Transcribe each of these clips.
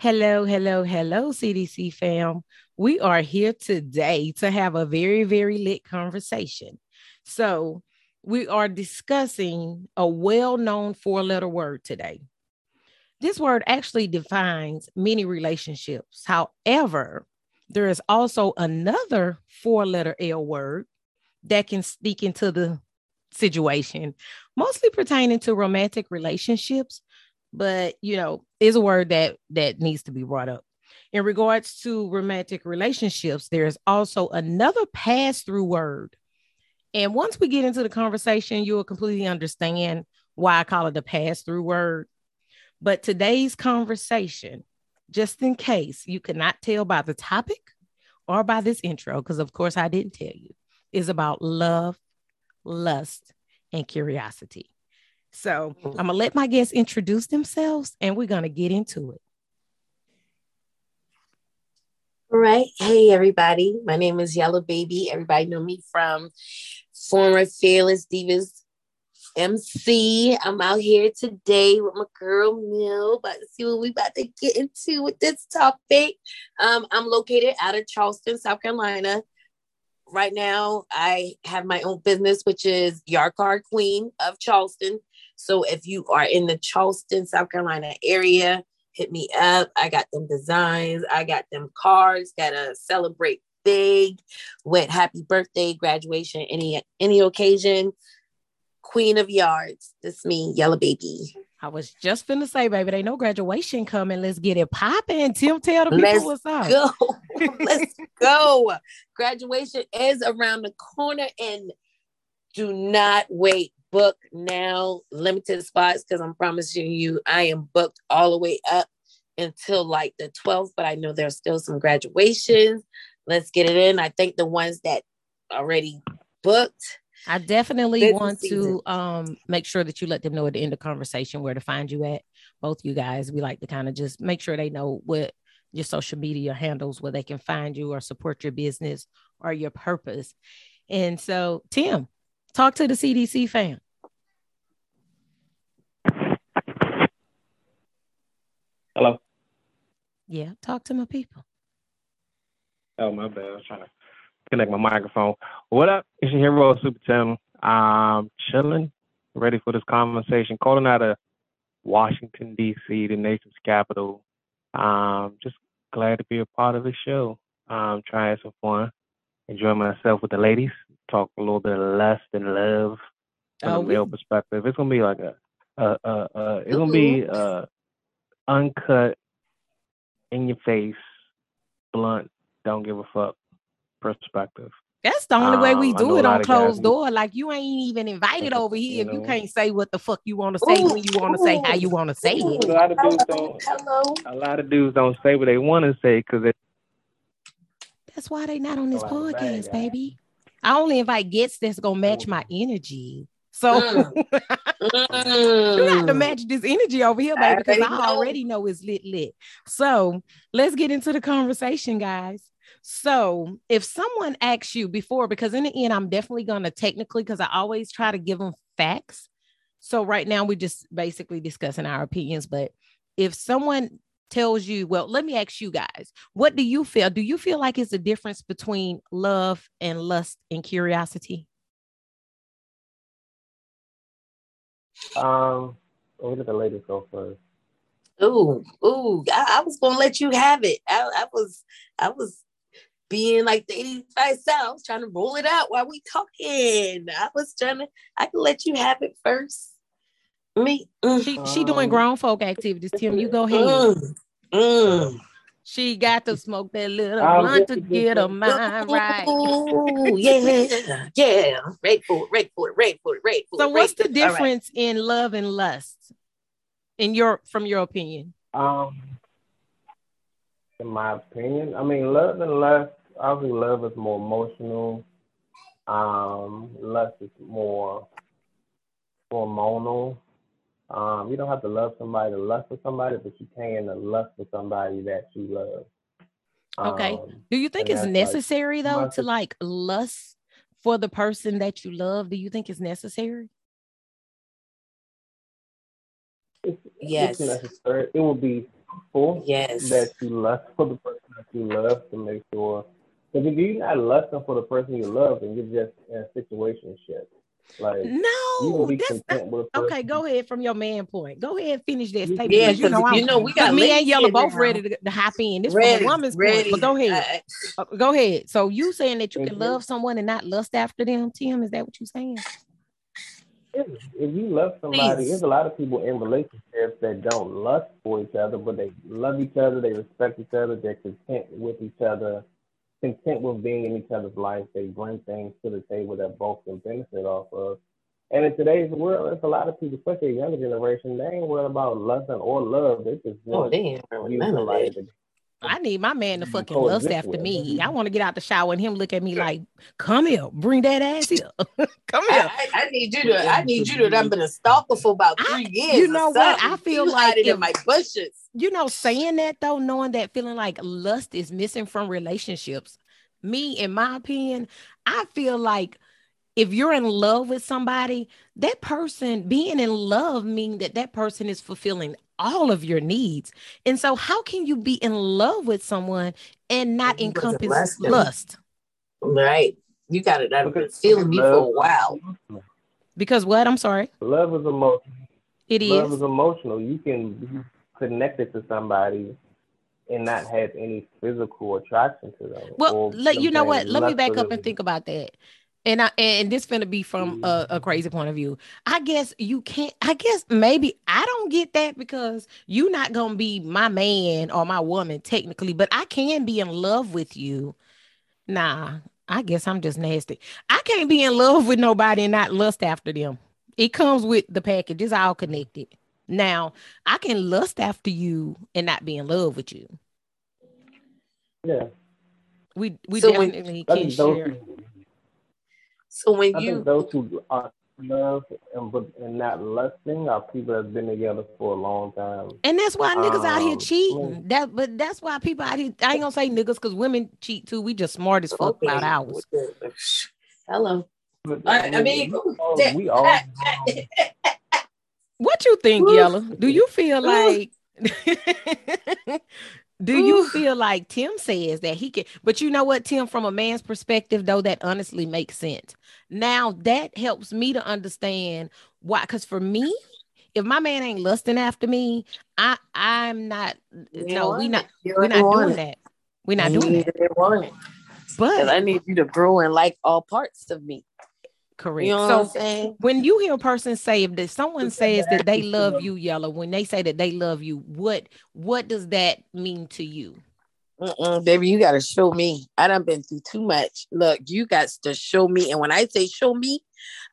Hello, hello, hello, CDC fam. We are here today to have a very, very lit conversation. So, we are discussing a well known four letter word today. This word actually defines many relationships. However, there is also another four letter L word that can sneak into the situation, mostly pertaining to romantic relationships, but you know, is a word that that needs to be brought up. In regards to romantic relationships, there's also another pass through word. And once we get into the conversation, you'll completely understand why I call it a pass through word. But today's conversation, just in case you could not tell by the topic or by this intro, because of course I didn't tell you, is about love, lust, and curiosity. So I'm gonna let my guests introduce themselves and we're gonna get into it. All right. Hey everybody. My name is Yellow Baby. Everybody know me from former Fearless Divas MC. I'm out here today with my girl Mill. About to see what we about to get into with this topic. Um, I'm located out of Charleston, South Carolina. Right now, I have my own business, which is Yard Card Queen of Charleston. So if you are in the Charleston, South Carolina area, hit me up. I got them designs. I got them cards. Gotta uh, celebrate big with happy birthday, graduation, any any occasion. Queen of Yards. This me, Yellow Baby. I was just finna say, baby, they know graduation coming. Let's get it popping. Tim, tell the people Let's what's up. go. Let's go. Graduation is around the corner and do not wait. Book now, limited spots, because I'm promising you, I am booked all the way up until like the 12th, but I know there's still some graduations. Let's get it in. I think the ones that already booked. I definitely want season. to um make sure that you let them know at the end of conversation where to find you at. Both you guys, we like to kind of just make sure they know what your social media handles where they can find you or support your business or your purpose. And so, Tim, talk to the CDC fan. Hello. Yeah, talk to my people. Oh my bad. I was trying to connect my microphone. What up? It's your hero Super Tim. Um chilling, ready for this conversation. Calling out of Washington, DC, the nation's capital. Um, just glad to be a part of the show. Um, trying some fun. Enjoy myself with the ladies. Talk a little bit of lust and love from Oh, a we- male perspective. It's gonna be like a uh uh uh it's gonna be uh uncut in your face, blunt, don't give a fuck perspective. That's the only way we Um, do it on closed door. Like you ain't even invited over here if you know. can't say what the fuck you want to say when you want to say how you want to say it. A lot of dudes Hello. don't. Hello. A lot of dudes don't say what they want to say because they That's why they not on this Oh, I'm bad podcast, guy. baby. I only invite guests that's gonna match my energy. So Mm. you got to Mm. match this energy over here, baby, because I already know. already know it's lit lit. So let's get into the conversation, guys. So if someone asks you before, because in the end, I'm definitely gonna technically, because I always try to give them facts. So right now we're just basically discussing our opinions. But if someone tells you, well, let me ask you guys, what do you feel? Do you feel like it's a difference between love and lust and curiosity? um. We'll let the ladies go first. Ooh, ooh, I, I was gonna let you have it. I, I was, I was being like the 85 South. I was trying to roll it out while we talking. I was trying to, I can let you have it first. Me. Mm, She she doing Um, grown folk activities. Tim, you go ahead. mm, mm. She got to smoke that little I'll blunt get to to get her this. mind right. Ooh, yeah, yeah. Ready for it, ready for it, ready for it, ready for it. So what's the ready for it. All right. difference in love and lust? In your from your opinion? Um. In my opinion, I mean, love and lust. Obviously, love is more emotional. Um, lust is more hormonal. Um, you don't have to love somebody to lust for somebody, but you can to lust for somebody that you love. Okay. Um, Do you think it's that's like necessary though to like lust for the person that you love? Do you think it's necessary? it's, Yes. it's necessary. It would be careful Yes. that you lust for the person that you love to make sure. Because if you're not lusting for the person you love, then you're just in a situation shit. Like No, can be that's content with okay. Go ahead from your man point. Go ahead, finish that Yeah, statement. Yeah, you know, because you I'm, know we 'cause got me and ladies Yellow here both now. ready to, to hop in. This ready, from a woman's ready. point. But go ahead. Uh, go ahead. So you saying that you can love someone and not lust after them, Tim? Is that what you saying? If if you love somebody, Please. there's a lot of people in relationships that don't lust for each other, but they love each other, they respect each other, they're content with each other, content with being in each other's life. They bring things to the table that both can benefit off of. And in today's world, there's a lot of people, especially the younger generation, they ain't worried about lusting or love. They just Oh, they ain't worried you none of somebody that. to I need my man to fucking coexist lust after with. me. I want to get out the shower and him look at me like, "Come here, bring that ass here, come here." I, I, I need you to. I need you to. I've been a stalker for about I- three years. you know what? I feel You like if- in my bushes. you know, saying that though, knowing that feeling like lust is missing from relationships, me, in my opinion, I feel like if you're in love with somebody, that person being in love mean that that person is fulfilling all of your needs. And so, how can you be in love with someone and not If encompass lusting. lust? Right. You got it. I've been Because feeling you for a while. Because what? I'm sorry. Love is emotional. It love is. is emotional. You can be connected to somebody and not have any physical attraction to them. Well, let you know what? Let me back up and think about that. And I and this finna be from a, a crazy point of view. I guess you can't. I guess maybe I don't get that because you're not gonna be my man or my woman technically, but I can be in love with you. Nah, I guess I'm just nasty. I can't be in love with nobody and not lust after them. It comes with the package. It's all connected. Now I can lust after you and not be in love with you. Yeah. We we So when- definitely I can think those share. who, So when I you think those who are love and but and not lusting are people that's been together for a long time. And that's why niggas out here Um, cheating. well- That but that's why people out here. I ain't gonna say niggas because women cheat too. We just smart as fuck about Okay. ours. Hello. But, I- I mean, we all, we all What you think, Ooh. Yella? Do you feel like? Do you feel like Tim says that he can? But you know what, Tim, from a man's perspective, though, that honestly makes sense. Now that helps me to understand why. Because for me, if my man ain't lusting after me, I I'm not. no, we not. We're not doing that. We're not doing that. that. Want it. But I need you to grow and like all parts of me. Correct. You know so what I'm saying? when you hear a person say if there's someone says that they love you yellow when they say that they love you what what does that mean to you Mm-mm, baby, you gotta show me. I done been through too much. Look, you got to show me. And when I say show me,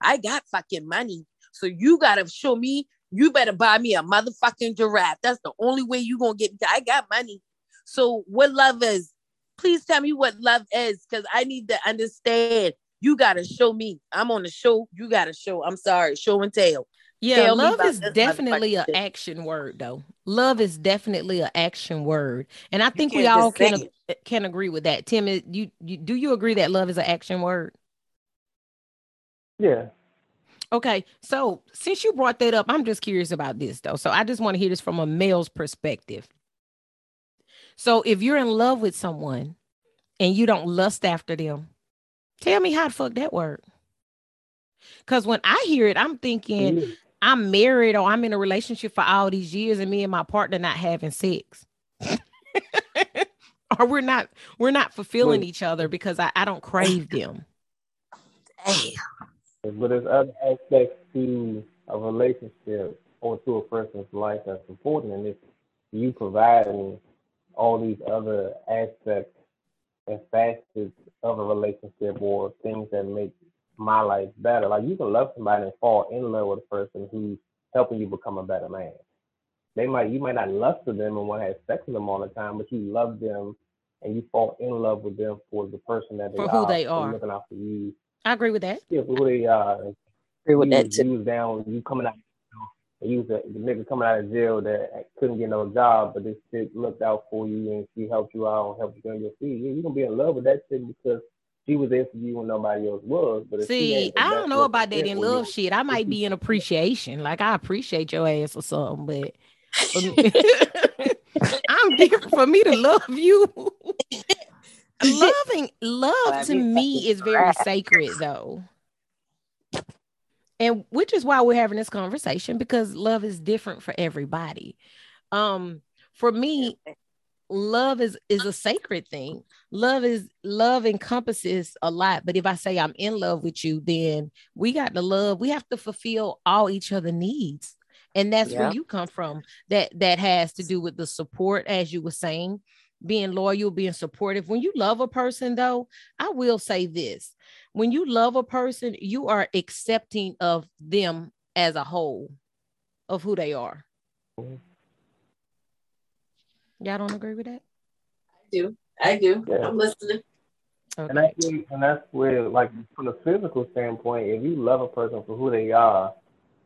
I got fucking money. So you gotta show me. You better buy me a motherfucking giraffe. That's the only way you gonna get. I got money. So what love is? Please tell me what love is, because I need to understand. You gotta show me. I'm on the show. You gotta show. I'm sorry. Show and tell. yeah Tell love is definitely an action word though love is definitely an action word and i think we all can ag- can agree with that tim you, you do you agree that love is an action word yeah. Okay, so since you brought that up, I'm just curious about this though. So I just want to hear this from a male's perspective. So if you're in love with someone and you don't lust after them, tell me how the fuck that work. Because when I hear it, I'm thinking Yeah. I'm married or I'm in a relationship for all these years and me and my partner not having sex. or we're not we're not fulfilling each other because I, I don't crave them. Damn. But there's other aspects to a relationship or to a person's life that's important, and if you providing all these other aspects and facets of a relationship or things that make my life better, like you can love somebody and fall in love with a person who's helping you become a better man. They might you might not lust for them and want to have sex with them all the time, but you love them and you fall in love with them for the person that they For are. who they are. looking out for you. I agree with that. Yeah, for who they are. and Agree with you, that too. you down, you coming out, you, know, you was the, the nigga coming out of jail that couldn't get no job, but this chick looked out for you and she helped you out and helped you on your feet. Yeah, you gonna be in love with that chick because she was there for you when nobody else was. But she See, I don't know about that in for you, love shit. I might be in appreciation. Like I appreciate your ass or something, but I'm different for me to love you. Loving love to me is very sacred though. And which is why we're having this conversation because love is different for everybody. Um for me love is is a sacred thing. Love is love encompasses a lot. But if i say i'm in love with you then we got to love we have to fulfill all each other needs. And that's yeah. where you come from. That that has to do with the support as you were saying being loyal being supportive. When you love a person though i will say this when you love a person you are accepting of them as a whole of who they are. Y'all don't agree with that? I do. I do. Yeah. I'm listening. Okay. And that's where, and that's where, like, from a physical standpoint, if you love a person for who they are,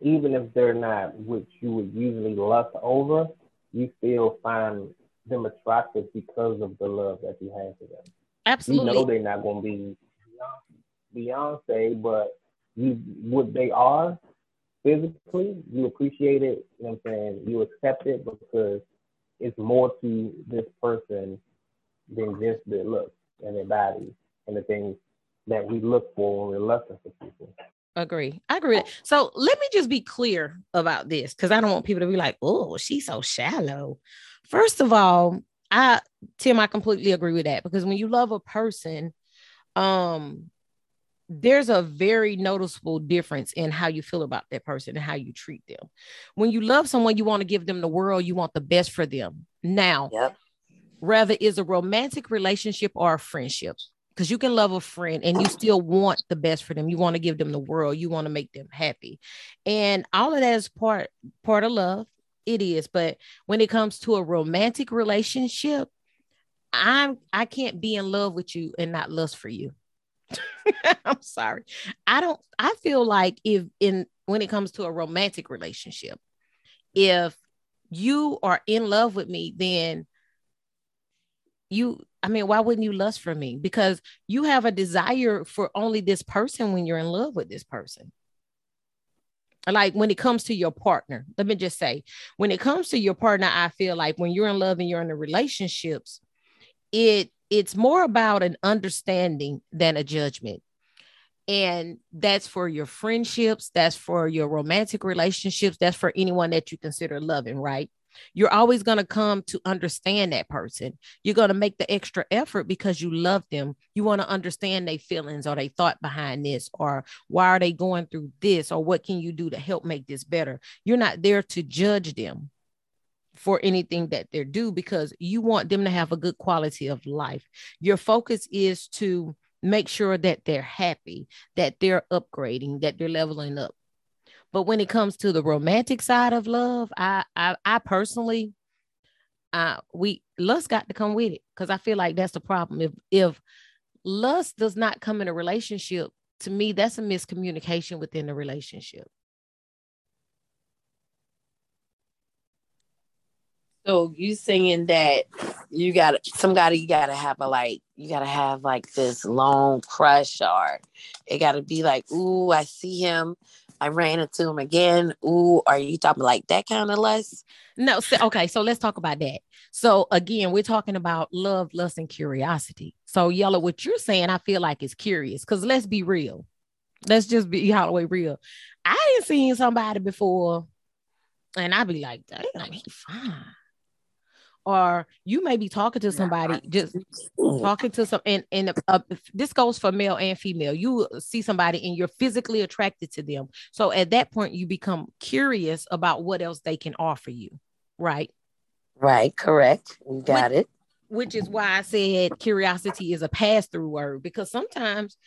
even if they're not what you would usually lust over, you still find them attractive because of the love that you have for them. Absolutely. You know they're not going to be Beyonce, but you what they are physically, you appreciate it. You know what I'm saying? You accept it because it's more to this person than just their looks and their body and the things that we look for when we're looking for people. Agree. I agree. So let me just be clear about this because I don't want people to be like, oh, she's so shallow. First of all, I Tim, I completely agree with that because when you love a person, um, there's a very noticeable difference in how you feel about that person and how you treat them. When you love someone, you want to give them the world, you want the best for them. Now, yep. rather is a romantic relationship or a friendship because you can love a friend and you still want the best for them. You want to give them the world, you want to make them happy. And all of that is part part of love. It is, but when it comes to a romantic relationship, I'm I can't be in love with you and not lust for you. I'm sorry. I don't I feel like if in when it comes to a romantic relationship, if you are in love with me, then you I mean, why wouldn't you lust for me? Because you have a desire for only this person when you're in love with this person. Like when it comes to your partner, let me just say, when it comes to your partner, I feel like when you're in love and you're in the relationships, it it's more about an understanding than a judgment. And that's for your friendships, that's for your romantic relationships, that's for anyone that you consider loving, right? You're always going to come to understand that person. You're going to make the extra effort because you love them. You want to understand their feelings or they thought behind this, or why are they going through this, or what can you do to help make this better? You're not there to judge them for anything that they're due because you want them to have a good quality of life. Your focus is to make sure that they're happy, that they're upgrading, that they're leveling up. But when it comes to the romantic side of love, I I, I personally, uh, we lust got to come with it because I feel like that's the problem. If if lust does not come in a relationship, to me, that's a miscommunication within the relationship. So you saying that you got somebody you gotta have a like you gotta have like this long crush or it gotta be like, ooh, I see him. I ran into him again. Ooh, are you talking like that kind of lust? No, so, okay, so let's talk about that. So again, we're talking about love, lust, and curiosity. So yellow, what you're saying, I feel like is curious because let's be real. Let's just be all the way real. I ain't seen somebody before, and I'd be like, damn, he fine or you may be talking to somebody just talking to some and and uh, this goes for male and female you see somebody and you're physically attracted to them. So at that point you become curious about what else they can offer you right? Right correct. You got which, it. which is why i said curiosity is a pass-through word because sometimes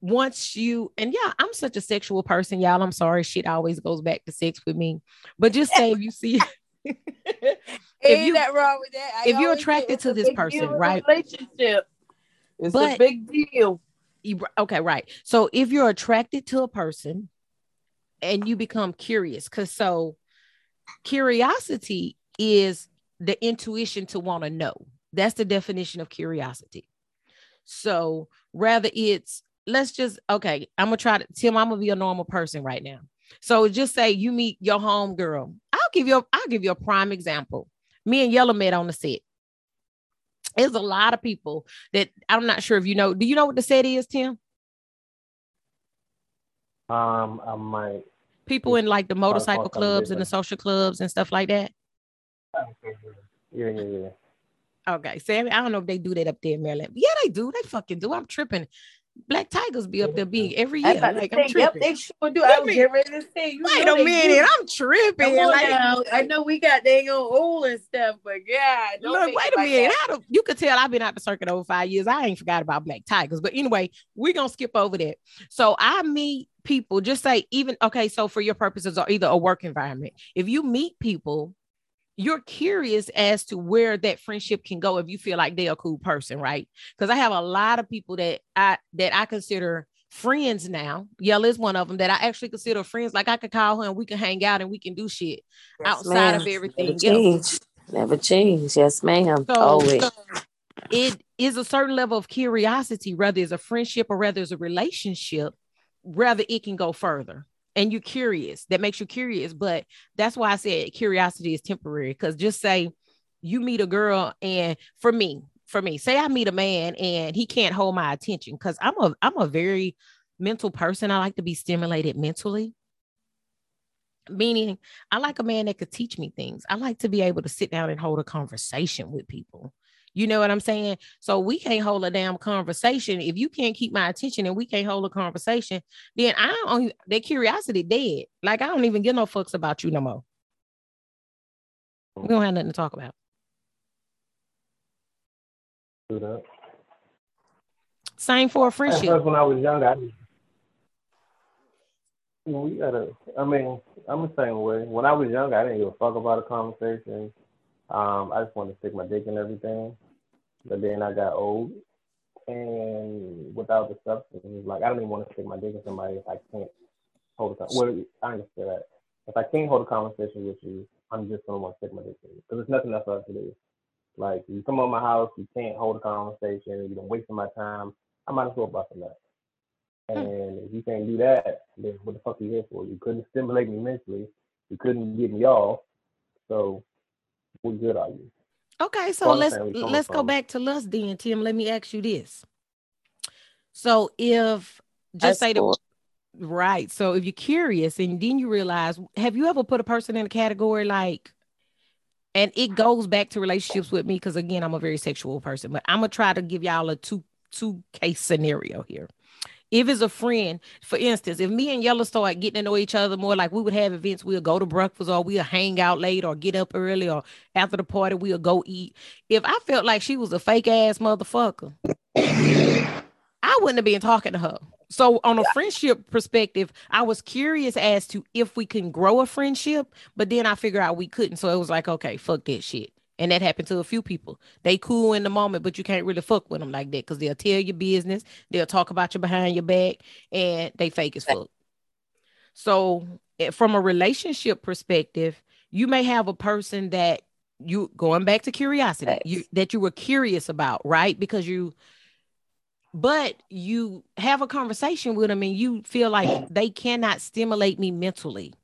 once you and yeah i'm such a sexual person y'all. I'm sorry shit always goes back to sex with me. But just say you see if you, that wrong with that. I if you're attracted to this person, right? Relationship. It's but, a big deal. You, okay, right. So if you're attracted to a person and you become curious, because so curiosity is the intuition to want to know. That's the definition of curiosity. So rather it's let's just okay, I'm gonna try to Tim, I'm gonna be a normal person right now. So just say you meet your home girl. I'll give you a, I'll give you a prime example. Me and Yellow met on the set. There's a lot of people that I'm not sure if you know. Do you know what the set is, Tim? Um, I might. People in like the motorcycle clubs and the social clubs and stuff like that. Yeah, yeah, yeah. Okay, Sammy, I don't know if they do that up there in Maryland. Yeah, they do. They fucking do. I'm tripping. Black Tigers be up there big every year. Like, I'm yep, they sure do. I was getting ready to say. You Wait a minute, do. I'm tripping. Like, now. I know we got dang on old and stuff, but yeah. Look, wait a like minute. How do, you could tell I've been out the circuit over five years. I ain't forgot about Black Tigers. But anyway, we're gonna skip over that. So I meet people, just say even okay, so for your purposes or either a work environment, if you meet people you're curious as to where that friendship can go if you feel like they're a cool person, right? Because I have a lot of people that I that I consider friends now. Yell is one of them that I actually consider friends. Like I could call her and we can hang out and we can do shit yes, outside ma'am. of everything. Never change. Never change. Yes, ma'am. So, Always. So it is a certain level of curiosity, whether it's a friendship or whether it's a relationship, rather it can go further and you're curious that makes you curious but that's why i said curiosity is temporary because just say you meet a girl and for me for me say i meet a man and he can't hold my attention because i'm a i'm a very mental person. I like to be stimulated mentally. Meaning i like a man that could teach me things. I like to be able to sit down and hold a conversation with people you know what I'm saying? So we can't hold a damn conversation. If you can't keep my attention and we can't hold a conversation, then I don't that curiosity dead. Like I don't even give no fucks about you no more. We don't have nothing to talk about. Do that. Same for a friendship. When I was young, I we gotta. I mean, I'm the same way. When I was young, I didn't give a fuck about a conversation. Um, I just wanted to stick my dick in everything. But then I got old, and without the substance, like I don't even want to stick my dick in somebody if I can't hold a conversation. well, I understand that. If I can't hold a conversation with you, I'm just gonna want to stick my dick in you because there's nothing else for us to do. Like you come on my house, you can't hold a conversation, you've been wasting my time. I might as well bust a nut. Hmm. And if you can't do that, then what the fuck are you here for? You couldn't stimulate me mentally. You couldn't get me off. So what good are you? Okay, so let's let's from. go back to lust then, Tim. Let me ask you this. So if just That's say cool. the right, so if you're curious and then you realize, have you ever put a person in a category like and it goes back to relationships with me because again, I'm a very sexual person, but I'm gonna try to give y'all a two two case scenario here. If it's a friend, for instance, if me and Yellow start getting to know each other more, like we would have events, we'll go to breakfast or we'll hang out late or get up early or after the party, we'll go eat. If I felt like she was a fake ass motherfucker, I wouldn't have been talking to her. So, on a friendship perspective, I was curious as to if we can grow a friendship, but then I figured out we couldn't. So it was like, okay, fuck that shit. And that happened to a few people. They cool in the moment, but you can't really fuck with them like that because they'll tell your business, they'll talk about you behind your back, and they fake as fuck. So, eh, from a relationship perspective, you may have a person that you going back to curiosity, you that you were curious about, right? Because you but you have a conversation with them and you feel like they cannot stimulate me mentally.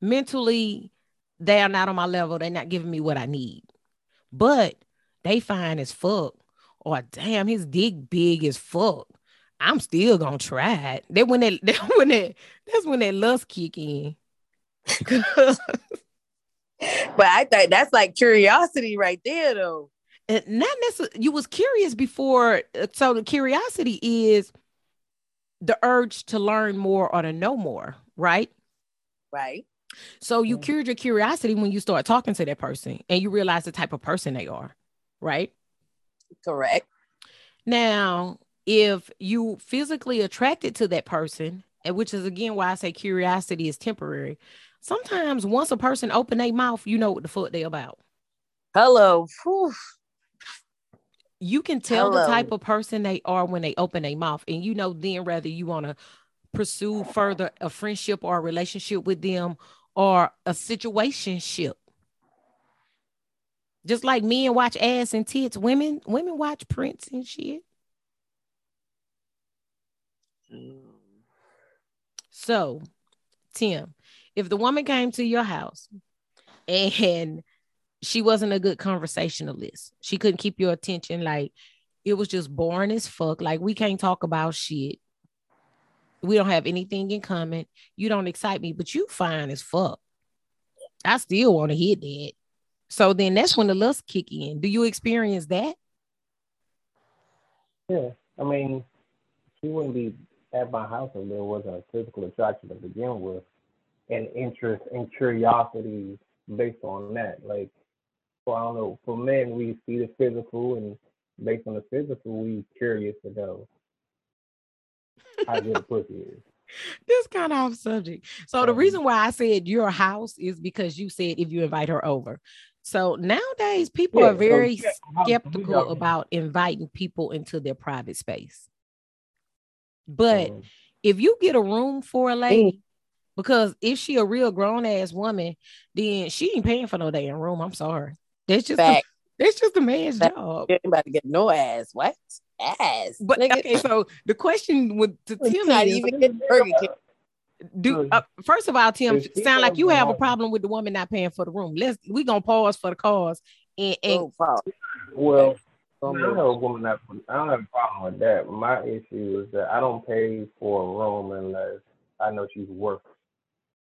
Mentally, they are not on my level. They're not giving me what I need. But they fine as fuck. Or damn, his dick big as fuck. I'm still gonna try it. Then when that, that when that that's when that lust kick in. but I think that's like curiosity right there, though. And not necessarily. You was curious before, uh, so the curiosity is the urge to learn more or to know more, right? Right. So you mm-hmm. cured your curiosity when you start talking to that person and you realize the type of person they are, right? Correct. Now, if you physically attracted to that person, and which is again why I say curiosity is temporary. Sometimes once a person open their mouth, you know what the fuck they about. Hello. Whew. You can tell Hello. the type of person they are when they open their mouth, and you know then whether you want to pursue further a friendship or a relationship with them or a situation ship. Just like men watch ass and tits, women women watch prints and shit. So, Tim, if the woman came to your house and she wasn't a good conversationalist. She couldn't keep your attention. Like it was just boring as fuck. Like we can't talk about shit. We don't have anything in common. You don't excite me, but you fine as fuck. I still want to hit that. So then that's when the lust kick in. Do you experience that? Yeah. I mean, she wouldn't be at my house if there wasn't a physical attraction to begin with and interest and curiosity based on that. Like, well, I don't know, for men, we see the physical, and based on the physical, we curious to know how good the pussy is. This kind of off subject. So the Um, reason why I said your house is because you said if you invite her over. So nowadays people Yeah, are so, very yeah, skeptical don't- about inviting people into their private space. But um, if you get a room for a lady, because if she a real grown ass woman, then she ain't paying for no damn room. I'm sorry. That's just Fact. That's just a man's Fact. job. You ain't about to get no ass. What? Ass. But Nigga, okay, so the question would to you Tim not is, even getting Burger King. do uh, first of all, Tim, If sound like you have a problem with the woman not paying for the room. Let's we gonna pause for the cause and, and. Well, I Um, don't have a woman that I don't have a problem with that. My issue is that I don't pay for a room unless I know she's worth.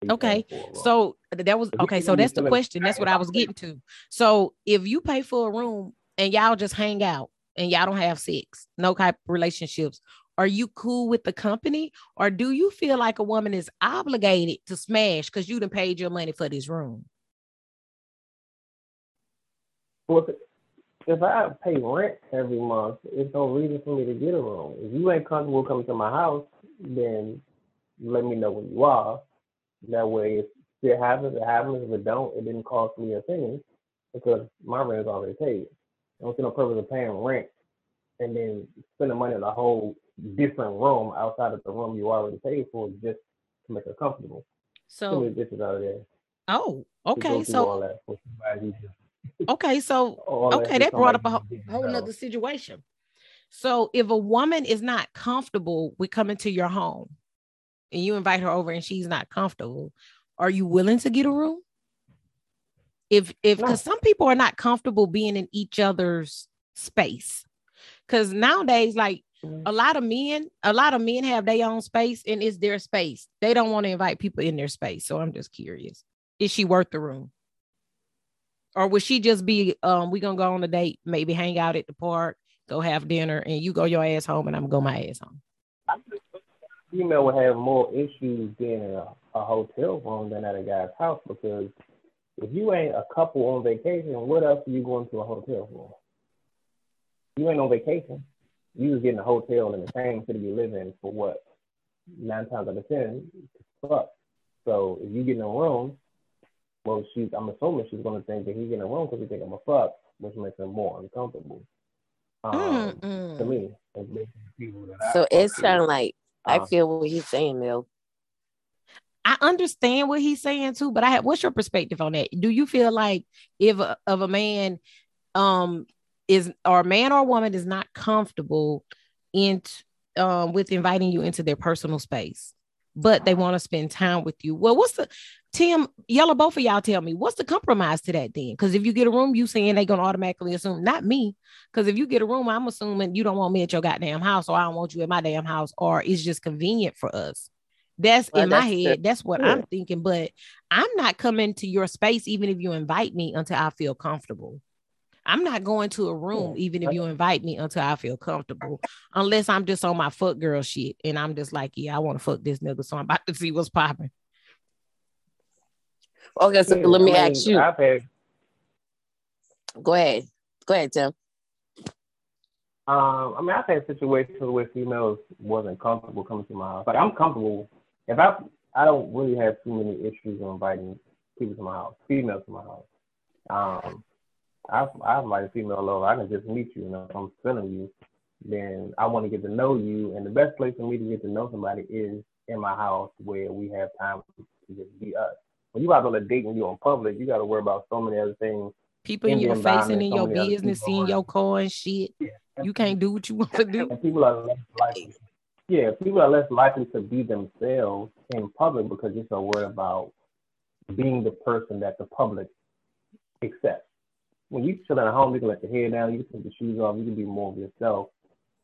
Okay, paying for a room. So that was okay. So that's the question. That's what I was getting to. So if you pay for a room and y'all just hang out and y'all don't have sex, no type of relationships, are you cool with the company, or do you feel like a woman is obligated to smash because you done paid your money for this room? Well, if, if I pay rent every month, it's no reason for me to get a room. If you ain't comfortable coming to my house, then let me know when you are. That way, if it happens, it happens. If it don't, it didn't cost me a penny because my rent is already paid. I don't see no purpose of paying rent and then spending money in a whole different room outside of the room you already paid for just to make her comfortable. So many bitches out of there. oh, okay. So all that for somebody okay, so okay, that brought up a whole, who just whole nother situation. So if a woman is not comfortable with coming to your home and you invite her over and she's not comfortable, are you willing to get a room? If if No. because some people are not comfortable being in each other's space. Because nowadays, like Mhm. a lot of men, a lot of men have their own space and it's their space. They don't want to invite people in their space. So I'm just curious. Is she worth the room? Or would she just be um we gonna go on a date, maybe hang out at the park, go have dinner, and you go your ass home and I'm gonna go my ass home. Female would have more issues being in a, a hotel room than at a guy's house because if you ain't a couple on vacation, what else are you going to a hotel for? You ain't on vacation. You was getting a hotel in the same city you live in for what? Nine times out of ten, fuck. So if you get in a room, well, she's I'm assuming she's gonna think that he's getting a room because he think I'm a fuck, which makes him more uncomfortable. Um, to me, people that So fuck it with. sounds like I Um, feel what he's saying, Mel. I understand what he's saying too, but I have what's your perspective on that? Do you feel like if a, of a man um is or a man or woman is not comfortable in um with inviting you into their personal space, but they want to spend time with you? Well, what's the Tim yellow? Both of y'all tell me what's the compromise to that then? Because if you get a room, you saying they gonna automatically assume not me. Because if you get a room, I'm assuming you don't want me at your goddamn house, or I don't want you at my damn house, or it's just convenient for us. That's Well, in my that's head. true. That's what Yeah. I'm thinking. But I'm not coming to your space, even if you invite me, until I feel comfortable. I'm not going to a room, even if you invite me, until I feel comfortable. Unless I'm just on my fuck girl shit, and I'm just like, yeah, I want to fuck this nigga, so I'm about to see what's popping. Okay, so Yeah, let me I mean, ask you. I've had Go ahead. Go ahead, Tim. Um, I mean, I've had situations where females wasn't comfortable coming to my house. Like I'm comfortable if I I don't really have too many issues on inviting people to my house, females to my house. Um, I I invite a female over. I can just meet you, and if I'm feeling you, then I want to get to know you. And the best place for me to get to know somebody is in my house where we have time to just be us. When you out on a date and you're in public, you got to worry about so many other things. People in your face and in so your business, seeing your car and shit. You can't do what you want to do. and people are less likely. Yeah, people are less likely to be themselves in public because you're so worried about being the person that the public accepts. when you chill at home, you can let your hair down, you can take your shoes off, you can be more of yourself.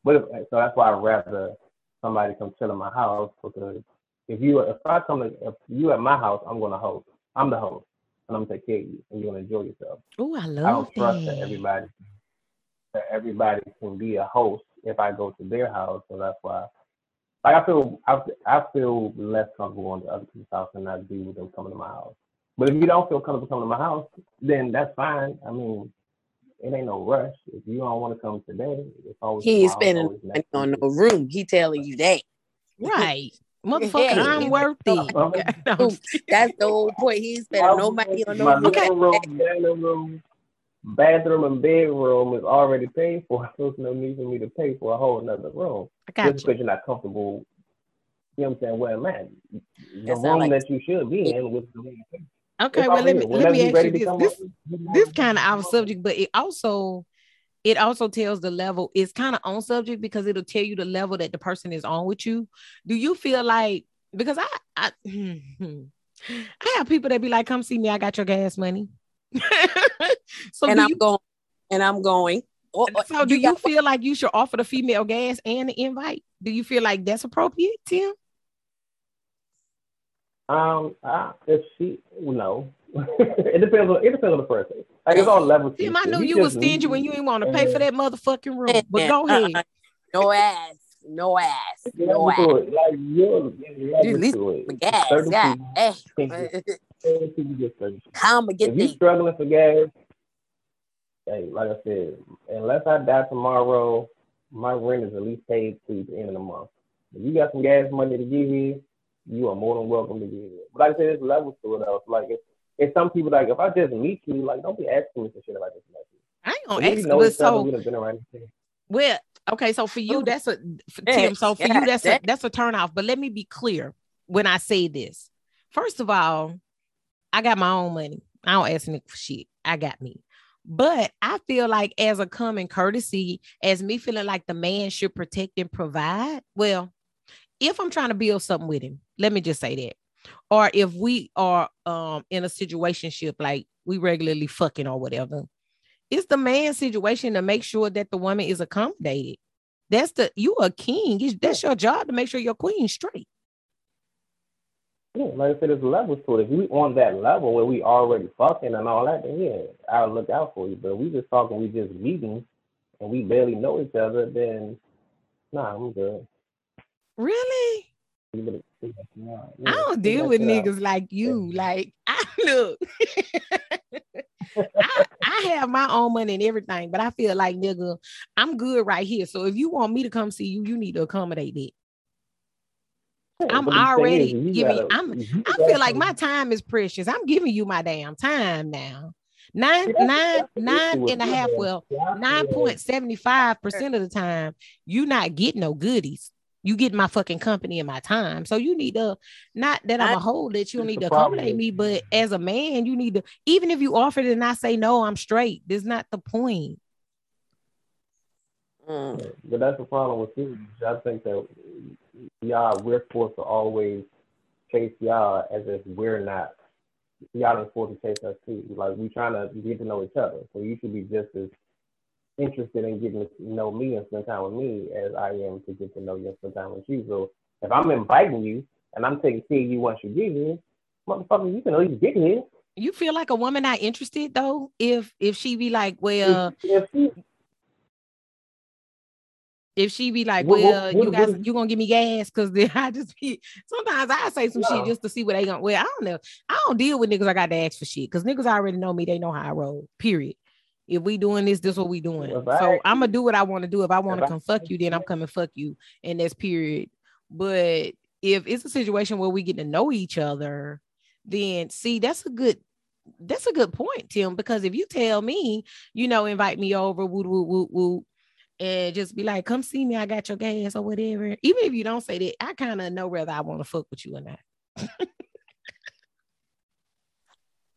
But if, so that's why I'd rather somebody come chill in my house because if you if I come to, if you at my house, I'm gonna host. I'm the host, and I'm gonna take care of you, and you're gonna enjoy yourself. Oh, I love it. I don't trust that. that everybody that everybody can be a host if I go to their house, so that's why. Like I feel, I, I feel less comfortable going to other people's house and not be with them coming to my house. But if you don't feel comfortable coming to my house, then that's fine. I mean, it ain't no rush. If you don't want to come today, it's always He ain't spending always on week. no room. He telling you that. Right. Motherfucker, Yeah. I'm worth it. Um, No, That's the whole point. He ain't spending no money on My no room. living room, dining room, bathroom, and bedroom is already paid for. So there's no need for me to pay for a whole another room. I got Just you. because you're not comfortable, you know what I'm saying, where I'm at. The That room sound like- that you should be in with the room. Okay, If well I'm let here, me let whenever me you ask ready you to this. come This over, this kind of out subject, but it also it also tells the level. It's kind of on subject because it'll tell you the level that the person is on with you. Do you feel like because I I I have people that be like, "Come see me, I got your gas money." so and I'm you going. And I'm going. Oh, oh, so do you got- feel like you should offer the female gas and the invite? Do you feel like that's appropriate, Tim? Um, uh, if she, no, it depends on it depends on the person. Like it's all levels. to Tim. I If knew you was stingy when you didn't want to pay for that motherfucking room. But go Uh-uh. ahead. No ass. No ass. No ass. to it. Like you're You level at least. The gas. Certain Yeah. Hey. get- certain eh. people get certain shit. How I'ma get If you there? struggling for gas, hey, like I said, unless I die tomorrow, my rent is at least paid to the end of the month. If you got some gas money to give me, you are more than welcome to give it. But like I said, there's levels to it. Else, like if, if some people like if I just meet you, like don't be asking me for shit if I just met you. I ain't gonna ask, know but each other. so We been around. Well, okay, so for you, that's a for Yeah, Tim. So for yeah, you, that's a that's a turn off. But let me be clear when I say this. First of all, I got my own money. I don't ask nigga for shit. I got me. But I feel like as a common courtesy, as me feeling like the man should protect and provide. Well, if I'm trying to build something with him, let me just say that. Or if we are um in a situationship, like we regularly fucking or whatever, it's the man's situation to make sure that the woman is accommodated. That's the you a king. It's- That's your job to make sure your queen's straight. Yeah, like I said, there's levels to it. If we on that level where we already fucking and all that, then yeah, I'll look out for you. But if we just talking, we just meeting, and we barely know each other, then nah, I'm good. Really? You better figure that out. I don't deal with niggas like you. Like I look. I, I have my own money and everything, but I feel like nigga, I'm good right here. So if you want me to come see you, you need to accommodate it. Yeah, I'm but the thing already is, giving- gotta- I'm- I feel like my time is precious. I'm giving you my damn time now. Nine, nine, nine and a half. Well, Yeah, I feel nine point seventy five percent of the time, you not getting no goodies. You get my fucking company and my time. So you need to not that I'm I- a hold that you don't need to accommodate me, but as a man, you need to even if you offer it and I say no, I'm straight. That's not the point. Mm. But that's the problem with you. I think that y'all we're forced to always chase y'all as if we're not. Y'all are forced to chase us too. Like we trying to get to know each other. So you should be just as interested in getting to know me and spend time with me as I am to get to know you and spend time with you. So if I'm inviting you and I'm taking care of you once you get here, motherfucker, you can at least get here. You feel like a woman not interested though, if if she be like, well, if, if you, if she be like, What- what- well, what- you guys, you gonna give me gas? Cause then I just be sometimes I say some No. shit just to see what they gonna. Well, I don't know. I don't deal with niggas. I got to ask for shit because niggas already know me. They know how I roll. Period. If we doing this, this what we doing. If so ask I'm gonna do what I want to do. If I want to if I come fuck you, then I'm you- coming fuck you, and that's period. But if it's a situation where we get to know each other, then see that's a good that's a good point, Tim. Because if you tell me, you know, invite me over, woo woo woo woo, and just be like, come see me, I got your gas or whatever. Even if you don't say that, I kind of know whether I want to fuck with you or not.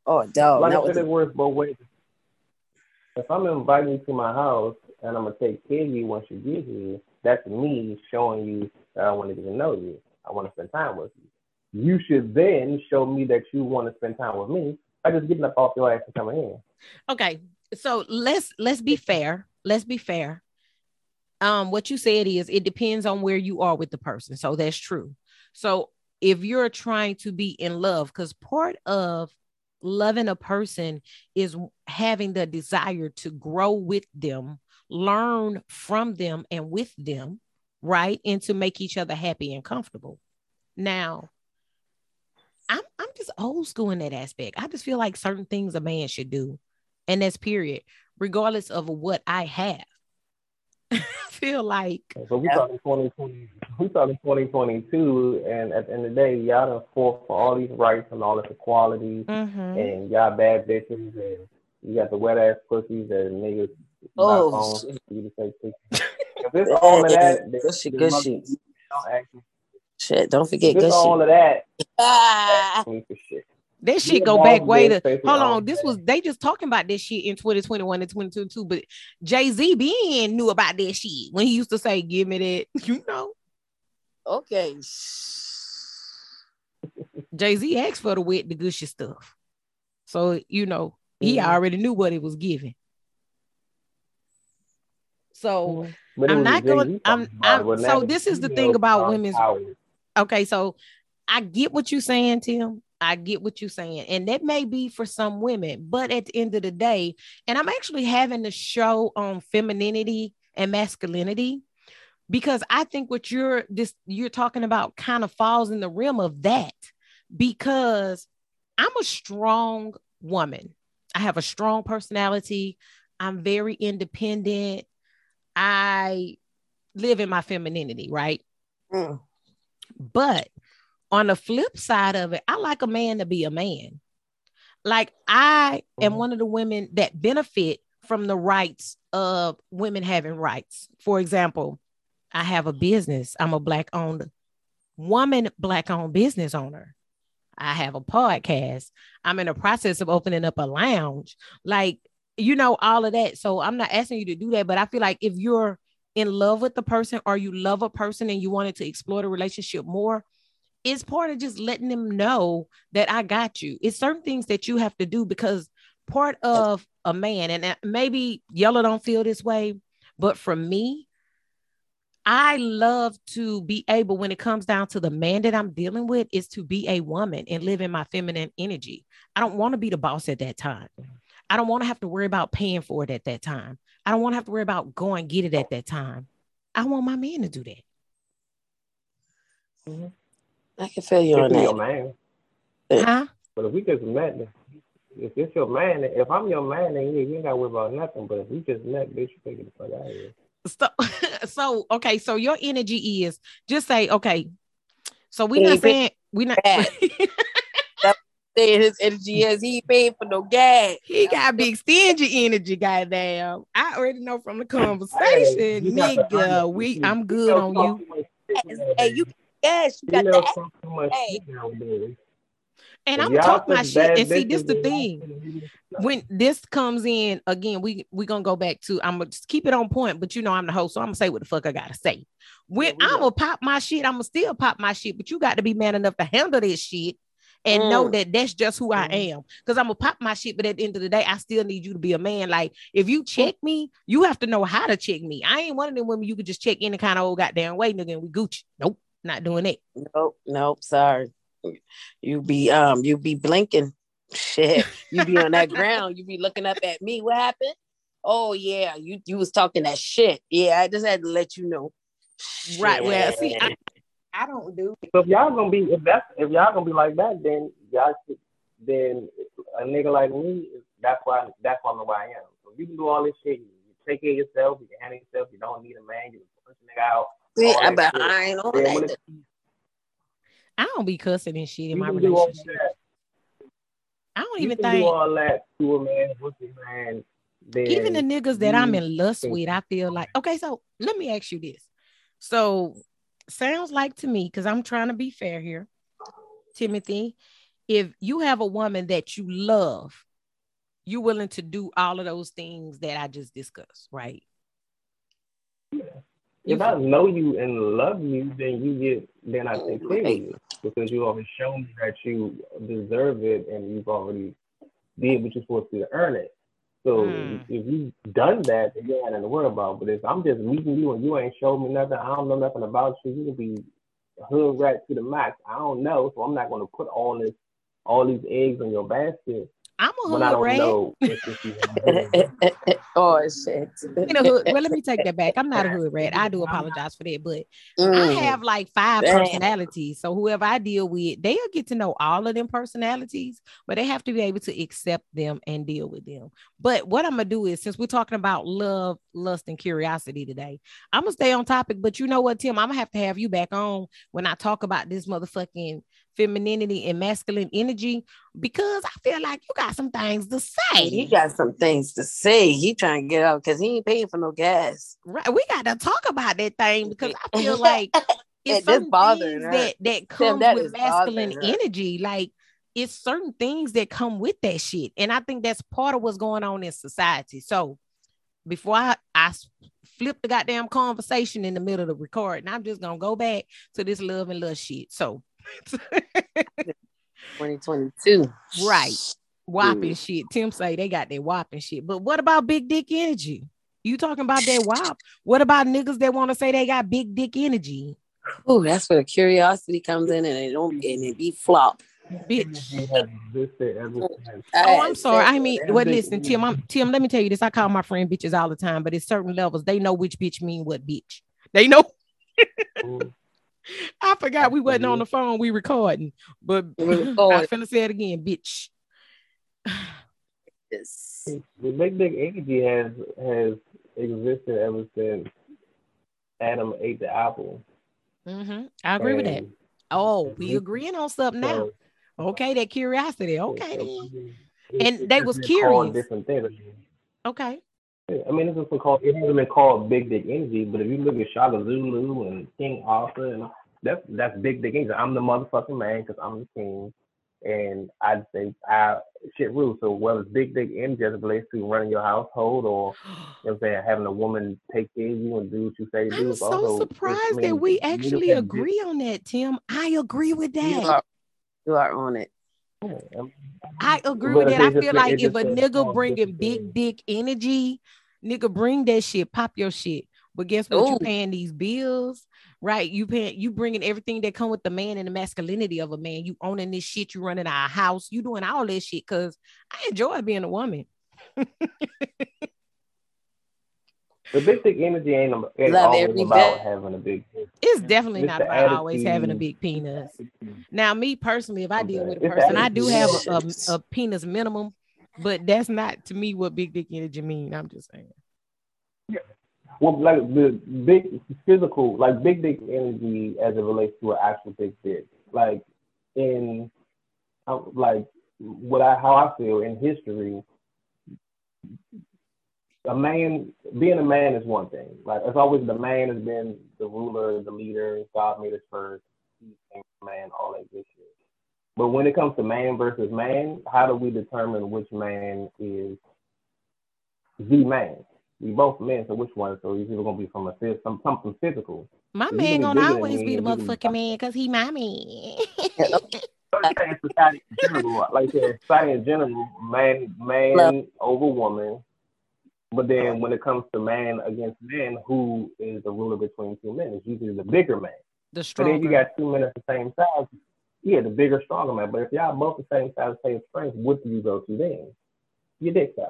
Oh, dog. like not I said, the- it works both ways. If I'm inviting you to my house and I'm gonna take care of you once you get here, that's me showing you that I want to get to know you. I want to spend time with you. You should then show me that you want to spend time with me by just getting up off your ass and coming in. Okay. so let's let's be fair. Let's be fair. Um, what you said is it depends on where you are with the person. So that's true. So if you're trying to be in love, because part of loving a person is having the desire to grow with them, learn from them and with them, right? And to make each other happy and comfortable. Now, I'm I'm just old school in that aspect. I just feel like certain things a man should do, and that's period, regardless of what I have. I feel like so we talking 2020, we talking 2022, and at the end of the day, y'all done fought for all these rights and all this equality, mm-hmm. and y'all bad bitches, and you got the wet ass pussies and niggas. Oh, you to say if it's all of that, good shit, good shit. Shit, don't forget good all shit. of that. Ah. shit. This shit go back way to hold on. This was they just talking about this shit in 2021 and 2022, but Jay Z being knew about that shit when he used to say, "Give me that," you know. Okay. Jay Z asked for the wet, the gushy stuff, so you know he mm-hmm. already knew what it was giving. So mm-hmm. I'm not going. I'm. I'm so this is the thing about women's. Power okay, so I get what you're saying, Tim. I get what you're saying. And that may be for some women, but at the end of the day, and I'm actually having a show on femininity and masculinity because I think what you're this you're talking about kind of falls in the realm of that because I'm a strong woman. I have a strong personality. I'm very independent. I live in my femininity, right? Mm. But on the flip side of it, I like a man to be a man. Like I am mm-hmm. one of the women that benefit from the rights of women having rights. For example, I have a business. I'm a black owned woman, black owned business owner. I have a podcast. I'm in the process of opening up a lounge. Like, you know, all of that. So I'm not asking you to do that, but I feel like if you're in love with the person or you love a person and you wanted to explore the relationship more, it's part of just letting them know that I got you. It's certain things that you have to do because part of a man, and maybe Yellow don't feel this way, but for me, I love to be able, when it comes down to the man that I'm dealing with, is to be a woman and live in my feminine energy. I don't want to be the boss at that time. I don't want to have to worry about paying for it at that time. I don't want to have to worry about going get it at that time. I want my man to do that. Mm-hmm. I can feel you on that. Your man. Huh? But if we just met, if it's your man, if I'm your man, then you, you ain't got to worry about nothing. But if we just met, bitch, you take it the fuck out of here. So, so okay, so your energy is just say, okay. So we not saying we not saying his energy is he paid for no gas. He got big stingy energy, goddamn. I already know from the conversation, hey, nigga. We I'm good on you. Hey, you Yes, you got that. Hey. And I'm gonna talk my shit. And see, this the thing. When this comes in again, we we gonna go back to. I'm gonna just keep it on point, but you know I'm the host, so I'm gonna say what the fuck I gotta say. When yeah, I'm gonna pop my shit, I'm gonna still pop my shit, but you got to be man enough to handle this shit and mm. know that that's just who I mm. am. Because I'm gonna pop my shit, but at the end of the day, I still need you to be a man. Like if you check me, you have to know how to check me. I ain't one of them women you could just check any kind of old goddamn way, nigga, and we Gucci. Nope. Not doing it. Nope, nope. Sorry. You be um you be blinking. Shit. You be on that ground. You be looking up at me. What happened? Oh yeah, you you was talking that shit. Yeah, I just had to let you know. Shit. Right. Well, see, I, I don't do. So if y'all gonna be if that's if y'all gonna be like that, then y'all should, then a nigga like me, that's why that's why I'm the way I am. So you can do all this shit. You, you take care of yourself. You can handle yourself. You don't need a man. You can push a nigga out I bet I ain't on yeah, that. I don't be cussing and shit in my relationship. I don't even think do all that to a man, what's man. Even the niggas that I'm in lust with, I feel like okay. So let me ask you this. So sounds like to me, because I'm trying to be fair here, Timothy. If you have a woman that you love, you're willing to do all of those things that I just discussed, right? If I know you and love you, then you get then I take care of you because you always shown me that you deserve it and you've already did what you're supposed to to earn it. So mm. if, you've done that, then you ain't nothing to worry about. But if I'm just meeting you and you ain't showing me nothing, I don't know nothing about you, you can be hood rat to the max. I don't know, so I'm not gonna put all this all these eggs in your basket I'm a hood rat. oh shit. In a hood, well, let me take that back. I'm not a hood rat. I do apologize for that, but mm. I have like five Damn. personalities. So whoever I deal with, they'll get to know all of them personalities, but they have to be able to accept them and deal with them. But what I'm gonna do is, since we're talking about love, lust, and curiosity today, I'm gonna stay on topic. But you know what, Tim? I'm gonna have to have you back on when I talk about this motherfucking femininity and masculine energy because I feel like you got some things to say. He got some things to say. He trying to get out because he ain't paying for no gas. Right. We got to talk about that thing because I feel like it's some things that that comes that with masculine energy. Like it's certain things that come with that shit. And I think that's part of what's going on in society. So before I, I flip the goddamn conversation in the middle of the recording, I'm just gonna go back to this love and love shit. So 2022. Right. Whopping shit. Tim say they got their whopping shit. But what about big dick energy? You talking about that wop? What about niggas that want to say they got big dick energy? Oh, that's where the curiosity comes in and it don't and it be flop. Bitch. Oh, I'm sorry. I mean, what listen, Tim, I'm Tim, let me tell you this. I call my friend bitches all the time, but at certain levels, they know which bitch mean what bitch. They know. I forgot we wasn't on the phone. We recording, but I'm finna say it again, bitch. yes. The big big energy has has existed ever since Adam ate the apple. Mm-hmm. I agree and with that. Oh, we agreeing on something now. Okay, that curiosity. Okay, and they was curious. Different things. Okay. I mean, this is called. It hasn't been called Big Dick Energy, but if you look at Shaka Zulu and King Arthur, and that's that's Big Dick Energy. I'm the motherfucking man because I'm the king, and I think I shit rules. So whether it's Big Dick Energy as it relates to running your household, or you know I'm saying, having a woman take care of you and do what you say to do. I'm so also, surprised that we actually agree on that, Tim. I agree with that. You are, you are on it. I agree with that. I feel like if a nigga bringing big dick energy nigga, bring that shit, pop your shit. But guess what? Ooh. You paying these bills, right? You paying, you bringing everything that come with the man and the masculinity of a man. You owning this shit. You running our house. You doing all this shit because I enjoy being a woman. The big dick energy ain't, ain't always about day. having a big. It's definitely it's not about attitude. always having a big penis. Now, me personally, if I deal with a person, I do have a, a, a penis minimum but that's not to me what big dick energy mean. I'm just saying. Yeah. Well, like the big physical, like big dick energy as it relates to an actual big dick, like in, uh, like what I how I feel in history. A man being a man is one thing. Like it's always the man has been the ruler, the leader. God made us first. Man, all that good shit. But when it comes to man versus man, how do we determine which man is the man? We both men, so which one? So he's either gonna be from a some something physical. My if man gonna always be the motherfucking man because he my man. like society in general, like society in general, man, man Love. over woman. But then when it comes to man against man, who is the ruler between two men? It's usually the bigger man. The stronger. But then you got two men at the same size. Yeah, the bigger, stronger man. But if y'all both the same size, same strength, what do you go to then? Your dick size.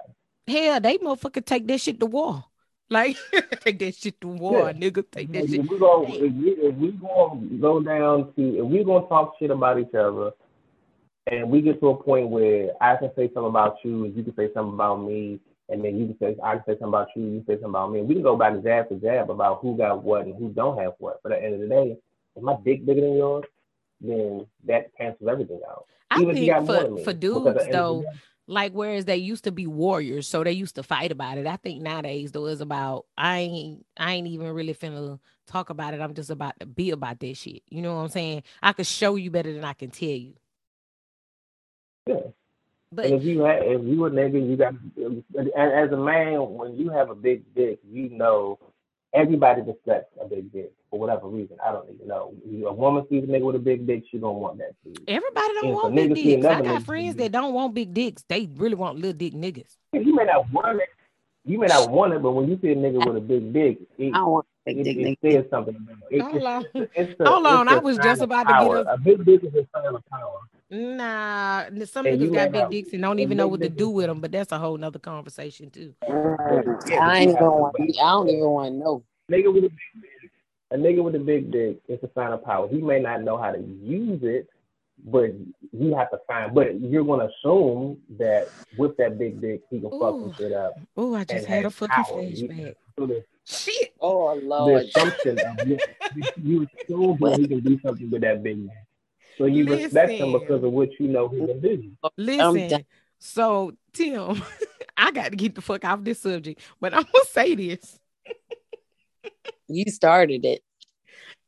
Hell, they motherfucker take that shit to war. Like take that shit to war, yeah. nigga. Take that if shit. We go, if we if we go go down to if we gonna talk shit about each other, and we get to a point where I can say something about you, and you can say something about me, and then you can say I can say something about you, you can say something about me. We can go back to jab to jab about who got what and who don't have what. But at the end of the day, is my dick bigger than yours? Then that cancels everything out. I Even think for, for dudes though, like whereas they used to be warriors, so they used to fight about it. I think nowadays though is about I ain't I ain't even really finna talk about it. I'm just about to be about that shit. You know what I'm saying? I could show you better than I can tell you. Yeah. But and if you have, if you a nigga, you got as a man, when you have a big dick, you know everybody respects a big dick. For whatever reason. I don't even know. A woman sees a nigga with a big dick, she don't want that. Dude. Everybody don't and want big dicks. I got friends that don't want big dicks. They really want little dick niggas. You may not want it. You may not want it, but when you see a nigga with a big dick, it, I want big dick. It, it says something. It, Hold on. It's a, Hold on. I was just about to get a... a big dick is a sign of power. Nah, some and niggas got big have, dicks and don't even know what to do with them, but that's a whole nother conversation too. Mm, I ain't going. I don't even want to know. Nigga with a big dick, a nigga with a big dick is a sign of power. He may not know how to use it, but you have to find. But you're going to assume that with that big dick, he can Ooh. fuck some shit up. Oh, I just had a fucking flashback. Shit. Oh Lord. The assumption of you, you assume that he can do something with that big man. So you Listen. respect him because of what you know he can do. Listen, so Tim, I got to get the fuck off this subject, but I'm gonna say this. you started it.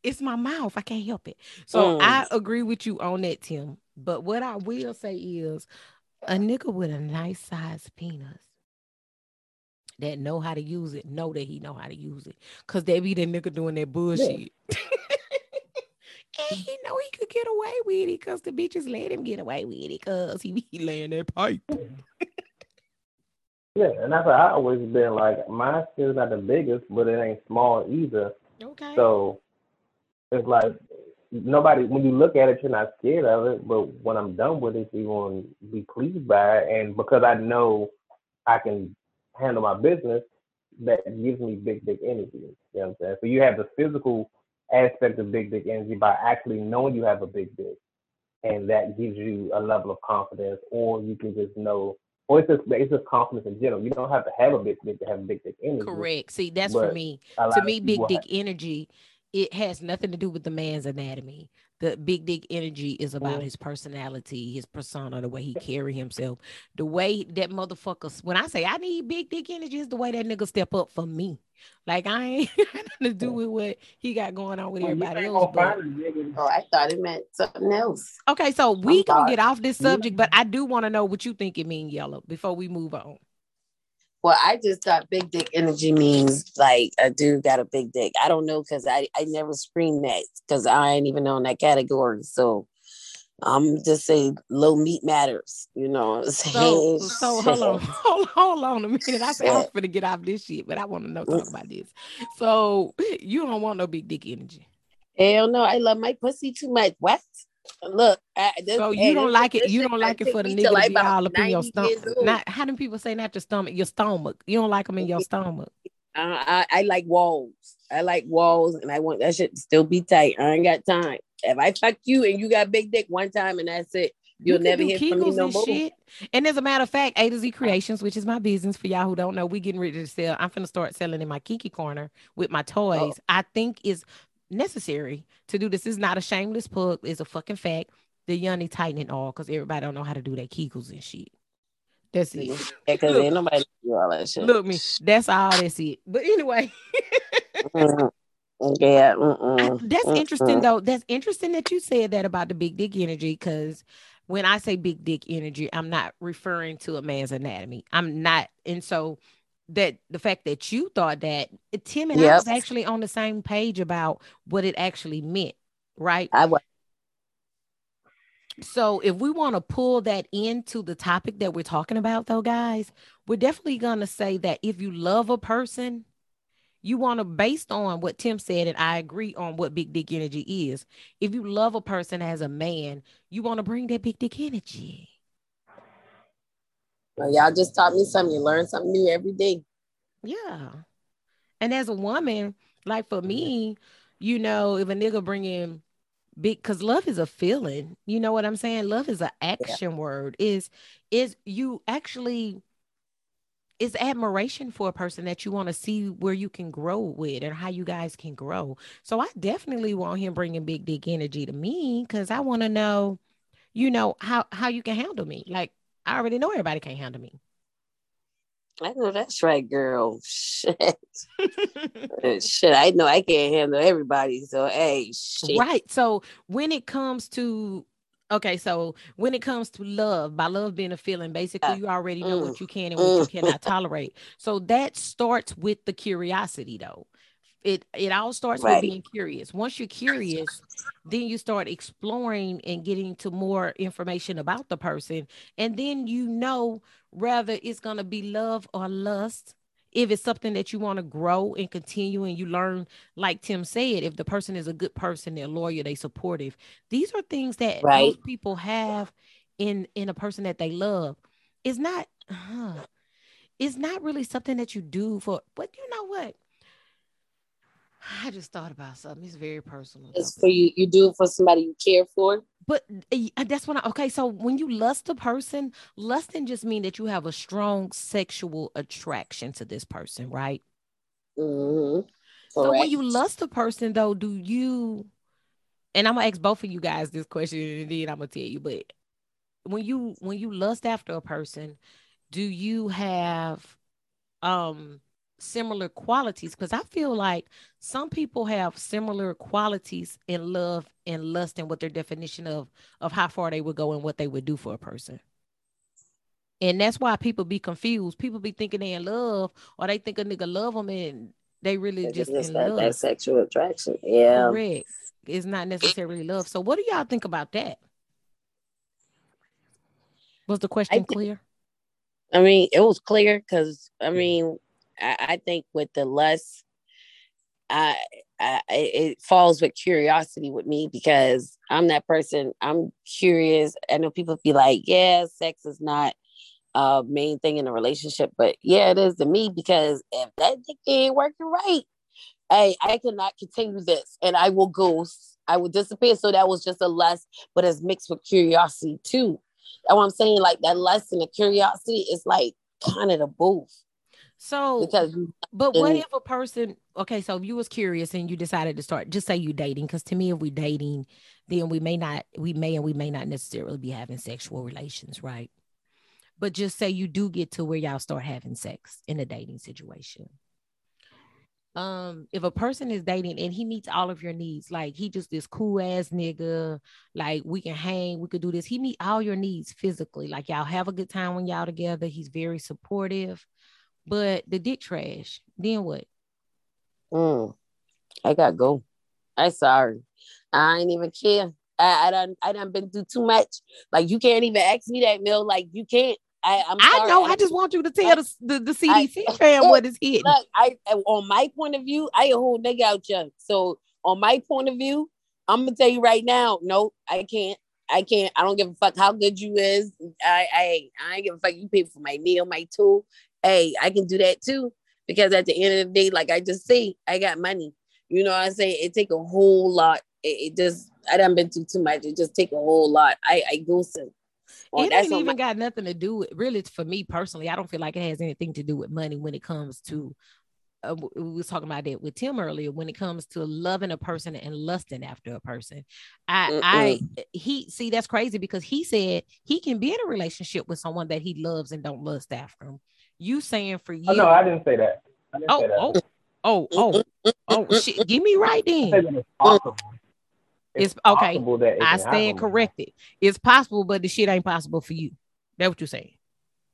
It's my mouth. I can't help it. So mm. I agree with you on that, Tim. But what I will say is a nigga with a nice size penis that know how to use it, know that he know how to use it. Cause they be the nigga doing that bullshit. Yeah. And he know he could get away with it because the bitches let him get away with it because he be laying that pipe. yeah, and that's what I always been like. My shit's not the biggest, but it ain't small either. Okay. So it's like nobody when you look at it, you're not scared of it. But when I'm done with it, you're gonna be pleased by it. And because I know I can handle my business, that gives me big, big energy. You know what I'm saying? So you have the physical aspect of big dick energy by actually knowing you have a big dick, and that gives you a level of confidence, or you can just know, or it's just it's just confidence in general. You don't have to have a big dick to have a big dick energy. Correct. See, that's for me. To me, big dick have... energy, it has nothing to do with the man's anatomy the big dick energy is about mm. his personality, his persona, the way he carry himself, the way that motherfuckers. When I say I need big dick energy, is the way that nigga step up for me. Like I ain't nothing to do with what he got going on with everybody else. But... Oh, I thought it meant something else. Okay, so we I'm gonna get off this subject, but I do want to know what you think it means, yellow, before we move on. Well, I just thought big dick energy means like a dude got a big dick. I don't know because I, I never screamed that because I ain't even in that category. So I'm just saying low meat matters, you know. So, so hold on, hold, hold on a minute. I said I'm gonna get off this shit, but I want to know mm. talk about this. So you don't want no big dick energy. Hell no, I love my pussy too much. What? Look, I, this, so you don't like it. You don't like it for the nigga to be all up in your stomach. Not how do people say not your stomach, your stomach. You don't like them in your stomach. Uh, I, I like walls. I like walls, and I want that shit to still be tight. I ain't got time. If I fuck you and you got big dick one time and that's it, You'll you never hear from me no more. Shit. And as a matter of fact, A to Z Creations, which is my business for y'all who don't know, we getting ready to sell. I'm gonna start selling in my Kiki corner with my toys. Oh. I think is necessary to do this. is not a shameless plug. It's a fucking fact. The Yoni tightening all because everybody don't know how to do their kegels and shit. That's it. Because ain't nobody do all that shit. Look me, that's all. That's it. But anyway. mm-hmm. Yeah. That's Mm-mm. interesting though. That's interesting that you said that about the big dick energy because when I say big dick energy, I'm not referring to a man's anatomy. I'm not, and so that the fact that you thought that Tim and yep. I was actually on the same page about what it actually meant, right? I was. So if we want to pull that into the topic that we're talking about, though, guys, we're definitely gonna say that if you love a person, you want to based on what Tim said, and I agree on what big dick energy is. If you love a person as a man, you want to bring that big dick energy. Well, y'all just taught me something. You learn something new every day. Yeah. And as a woman, like for me, you know, if a nigga bring in big because love is a feeling. You know what I'm saying? Love is an action yeah. word. Is is you actually is admiration for a person that you want to see where you can grow with and how you guys can grow. So I definitely want him bringing big dick energy to me because I want to know, you know, how how you can handle me. Like I already know everybody can't handle me. I know that's right, girl. Shit. shit, I know I can't handle everybody. So hey, shit. Right. So when it comes to okay, so when it comes to love, by love being a feeling, basically you already know mm. what you can and what mm. you cannot tolerate. So that starts with the curiosity though. It it all starts Right. with being curious. Once you're curious then you start exploring and getting to more information about the person and then you know whether it's going to be love or lust. If it's something that you want to grow and continue and you learn like tim said if the person is a good person they're loyal they supportive. These are things that Right. most people have in in a person that they love. It's not huh, it's not really something that you do for but you know what I just thought about something. It's very personal. It's for you. You do it for somebody you care for. but uh, that's what I okay. So when you lust a person, lusting just mean that you have a strong sexual attraction to this person, right? hmm So when you lust a person, though, do you? And I'm gonna ask both of you guys this question, and then I'm gonna tell you. But when you when you lust after a person, do you have um similar qualities? Because I feel like some people have similar qualities in love and lust, and what their definition of of how far they would go and what they would do for a person. And that's why people be confused. People be thinking they in love, or they think a nigga love them, and they really just just in that, love. that sexual attraction. Yeah. Correct. It's not necessarily love. So what do y'all think about that? Was the question clear? I mean, it was clear because I mean, I, I think with the lust, I, I it falls with curiosity with me because I'm that person. I'm curious. I know people be like, "Yeah, sex is not a main thing in a relationship," but yeah, it is to me because if that dick ain't working right, hey, I cannot continue this, and I will go. I will disappear. So that was just a lust, but it's mixed with curiosity too. That's what I'm saying. Like that lust and the curiosity is like kind of the both So because but what if a person okay, so if you was curious and you decided to start just say you dating, because to me, if we dating, then we may not, we may and we may not necessarily be having sexual relations, right? But just say you do get to where y'all start having sex in a dating situation. um if a person is dating and he meets all of your needs like he just this cool ass nigga like we can hang we could do this. He meet all your needs physically. Like y'all have a good time when y'all together. He's very supportive but the dick trash then what Mm, I gotta go. I sorry. I ain't even care. I, I done I done been through too much. Like you can't even ask me that, Mill. Like you can't. I I'm i know i just want you to tell the, the, the cdc fam what is hitting look. I on my point of view, I a whole nigga out here. So on my point of view, I'm gonna tell you right now. No, I can't. I can't. I don't give a fuck how good you is. I I I ain't give a fuck. You pay for my meal, my tool. Hey, I can do that too. Because at the end of the day, like I just say, I got money. You know what I say? It take a whole lot. It, it just I done been through too much. It just take a whole lot. I I go some. it that's ain't even my- got nothing to do with really for me personally i don't feel like it has anything to do with money when it comes to uh, we was talking about that with tim earlier when it comes to loving a person and lusting after a person i i he see that's crazy because he said he can be in a relationship with someone that he loves and don't lust after him you saying for you Oh, no, I didn't say that. Didn't oh, say that. oh oh oh oh oh shit give me right then it's. It's- okay. it i stand corrected it's possible but the shit ain't possible for you that's what you're saying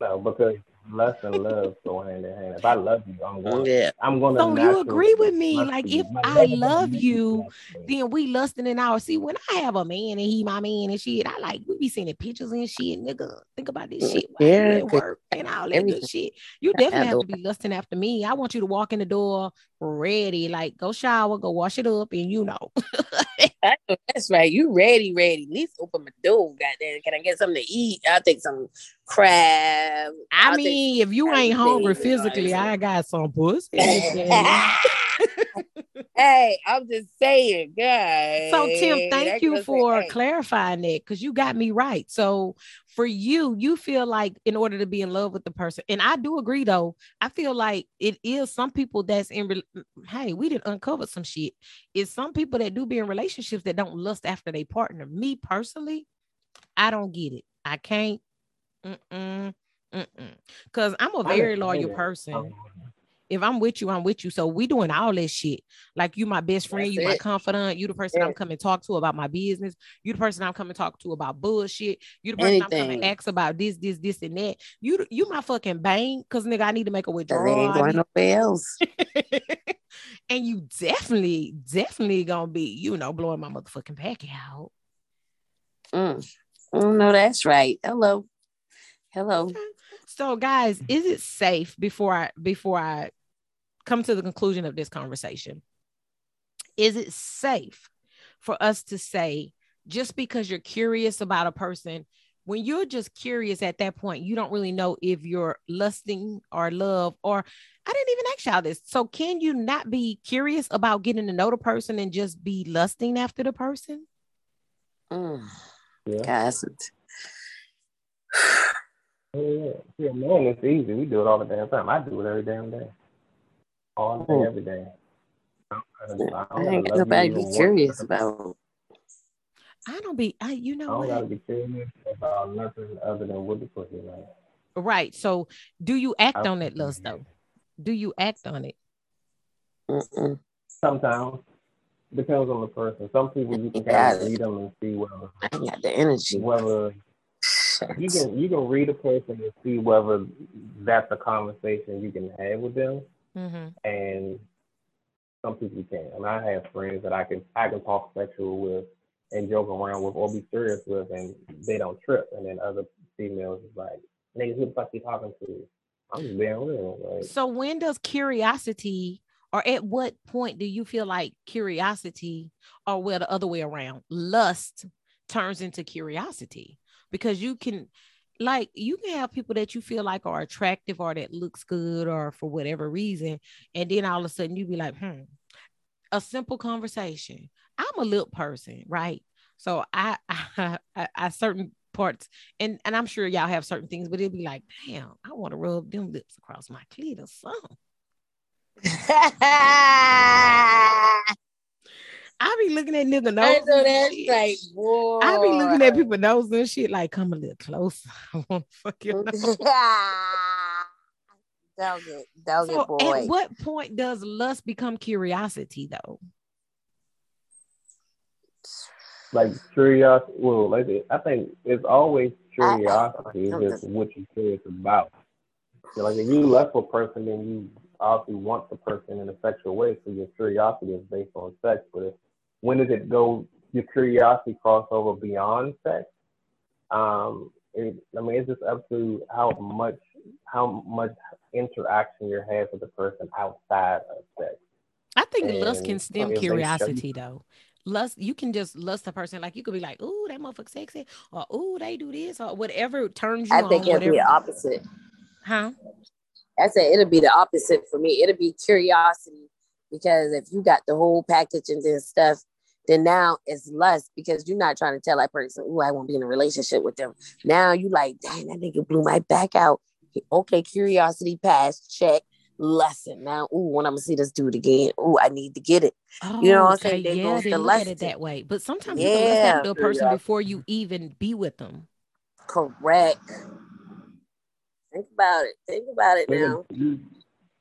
No, because lust and love go hand in hand. If I love you, I'm uh-huh. going. Yeah. I'm going to. So you agree with me? Like, if I love you, then then we lusting in our see when I have a man and he my man and shit, I like we be sending pictures and shit, nigga. Think about this shit while Yeah, you at work and all that Everything. good shit. You definitely have to be lusting after me. I want you to walk in the door ready, like go shower, go wash it up, and you know. I know that's right. You ready, ready. At least open my door. Goddamn. Can I get something to eat? I'll take some crab. I I'll mean, if you ain't hungry physically, I got some pussy. hey, I'm just saying, guys. So Tim, thank you for clarifying that because you got me right. So for you, you feel like in order to be in love with the person, and I do agree though. I feel like it is some people that's in. Hey, we didn't uncover some shit. It's some people that do be in relationships that don't lust after they partner. Me personally, I don't get it. I can't. Mm-mm, mm-mm. Cause I'm a very loyal person if I'm with you, I'm with you. So we doing all this shit. Like you, my best friend, That's you my confidant, you the person I'm coming to talk to about my business, you the person I'm coming to talk to about bullshit, you the person I'm coming to ask about this, this, this, and that. You you my fucking bank, cause nigga, I need to make a withdrawal. ain't going nowhere else. and you definitely, definitely gonna be, you know, blowing my motherfucking back out. Mm. Oh, no, that's right. Hello. Hello. So, guys, is it safe before I before I come to the conclusion of this conversation? Is it safe for us to say just because you're curious about a person, when you're just curious at that point, you don't really know if you're lusting or love or I didn't even ask y'all this. So can you not be curious about getting to know the person and just be lusting after the person? Mm. Yeah. Guys, yeah, yeah, man, it's easy. We do it all the damn time. I do it every damn day, all day, oh. every day. I, I, ain't nobody be curious about. I don't be. I you know I don't what? gotta be curious about nothing other than what the pussy like. Right. So, do you act on that lust though? Do you act on it? Mm-mm. Sometimes depends on the person. Some people you can kind of read them and see whether I got the energy. Whether you can you can read a person and see whether that's a conversation you can have with them, mm-hmm. and some people can't. I mean, I have friends that I can I can talk sexual with and joke around with or be serious with, and they don't trip. And then other females is like, "Niggas, who the fuck you talking to?" I'm just being real. Like, so when does curiosity, or at what point do you feel like curiosity, or well the other way around, lust turns into curiosity? Because you can like you can have people that you feel like are attractive or that looks good or for whatever reason and then all of a sudden you be like hmm a simple conversation. I'm a lip person right? So i i, I, I certain parts and and i'm sure y'all have certain things but it'd be like damn i want to rub them lips across my clit or something I be looking at nigga nose. I know that's like, boy. I be looking at people nose and shit like, come a little closer. I want to fuck your nose. Dog it, dog so it, boy. At what point does lust become curiosity, though? Like curiosity. Well, like I think it's always curiosity. It's just what you're curious about. So like if you lust for a person, then you obviously want the person in a sexual way, so your curiosity is based on sex. But if when does it go? Your curiosity cross over beyond sex. Um, it, I mean, it's just up to how much how much interaction you have with the person outside of sex. I think and lust can stem curiosity though. Lust, you can just lust a person like you could be like, "Ooh, that motherfucker sexy," or "Ooh, they do this," or whatever turns you I on. think it'll be the opposite. Huh? I said it'll be the opposite for me. It'll be curiosity because if you got the whole package and this stuff, then now it's less because you're not trying to tell that person, oh, I won't be in a relationship with them. Now you like, dang, that nigga blew my back out. Okay, curiosity passed, check. Lesson now. Ooh, when I'm gonna see this dude again. Ooh, I need to get it. Oh, you know what I'm oh, okay. saying? They yeah, they look at it that way. But sometimes yeah. you can lust after a person before you even be with them. Correct. Think about it. Think about it now.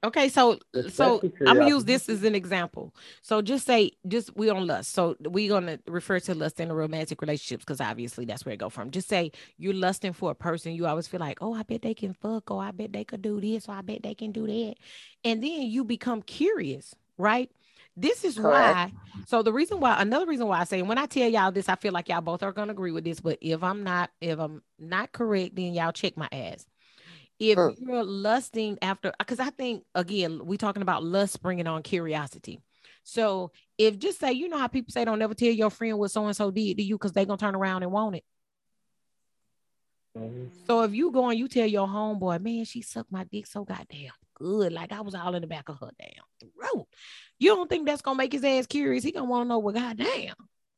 Okay, so so I'm gonna use this as an example. So just say just we on lust. So we're gonna refer to lust in a romantic relationships because obviously that's where it go from. Just say you're lusting for a person. You always feel like, oh, I bet they can fuck, or I bet they could do this, or I bet they can do that, and then you become curious, right? This is Correct. why. So the reason why, another reason why I say, when I tell y'all this, I feel like y'all both are gonna agree with this. But if I'm not, if I'm not correct, then y'all check my ass if mm. you're lusting after because i think again we talking about lust bringing on curiosity so if just say you know how people say don't ever tell your friend what so and so did to you because they gonna turn around and want it mm-hmm. so if you go and you tell your homeboy man she sucked my dick so goddamn good like i was all in the back of her damn throat you don't think that's gonna make his ass curious he gonna want to know what goddamn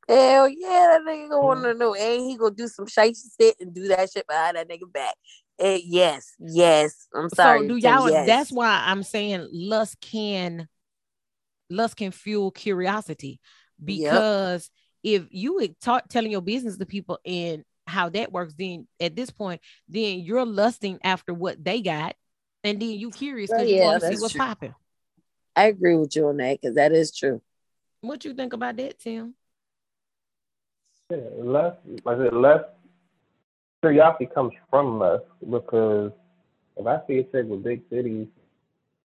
Hell yeah, that nigga gonna want to know. And he gonna do some shit and do that shit behind that nigga back. Uh, yes, yes. I'm sorry. So do y'all? Yes. That's why I'm saying lust can, lust can fuel curiosity because yep. if you talk telling your business to people and how that works, then at this point, then you're lusting after what they got, and then you curious because yeah, you want to see what's popping. I agree with you on that because that is true. What you think about that, Tim? Yeah, less, like I said, less curiosity comes from lust because if I see a chick with big titties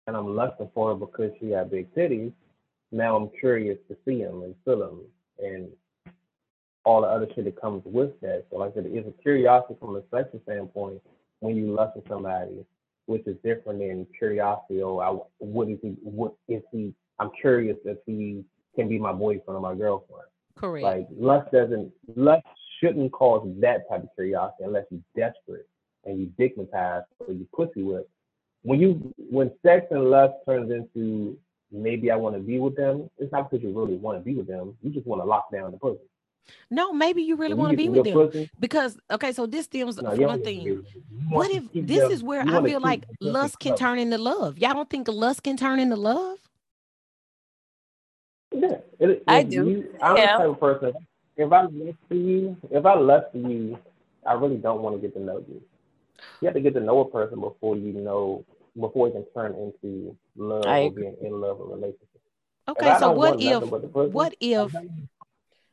and I'm lusting for her because she got big titties, now I'm curious to see them and feel them and all the other shit that comes with that. So like I said, it's a curiosity from a sexual standpoint when you lust with somebody, which is different than curiosity. Oh, I, what is he? What is he? I'm curious if he can be my boyfriend or my girlfriend. Correct. Like lust doesn't lust shouldn't cause that type of curiosity unless you're desperate and you dignitized or you pussy with. When you when sex and lust turns into maybe I want to be with them, it's not because you really want to be with them. You just want to lock down the pussy. No, maybe you really want to be with them pussy, because okay, so this stems no, from you one thing. need to be with them. You What if this them- is where I feel like lust can turn into love? Y'all don't think lust can turn into love? Yeah, it, I do. You, I'm Yeah. the type of person. If I lust for you, if I lust for you, I really don't want to get to know you. You have to get to know a person before you know, before it can turn into love I or being in love or relationship. Okay, so what if nothing but the pussy, what if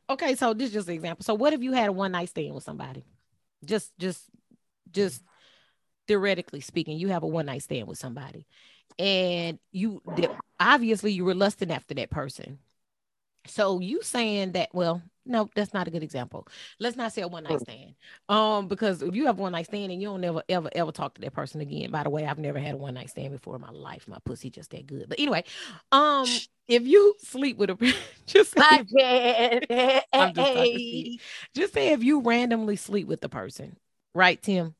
okay, so this is just an example. So what if you had a one night stand with somebody? Just just just theoretically speaking, you have a one night stand with somebody and you obviously you were lusting after that person. So you saying that, well, no, that's not a good example. Let's not say a one night stand. Um, because if you have one night stand and you don't never ever ever talk to that person again. By the way, I've never had a one night stand before in my life. My pussy just that good. But anyway, um, if you sleep with a just say I if- can't. I'm just just say if you randomly sleep with the person, right, Tim?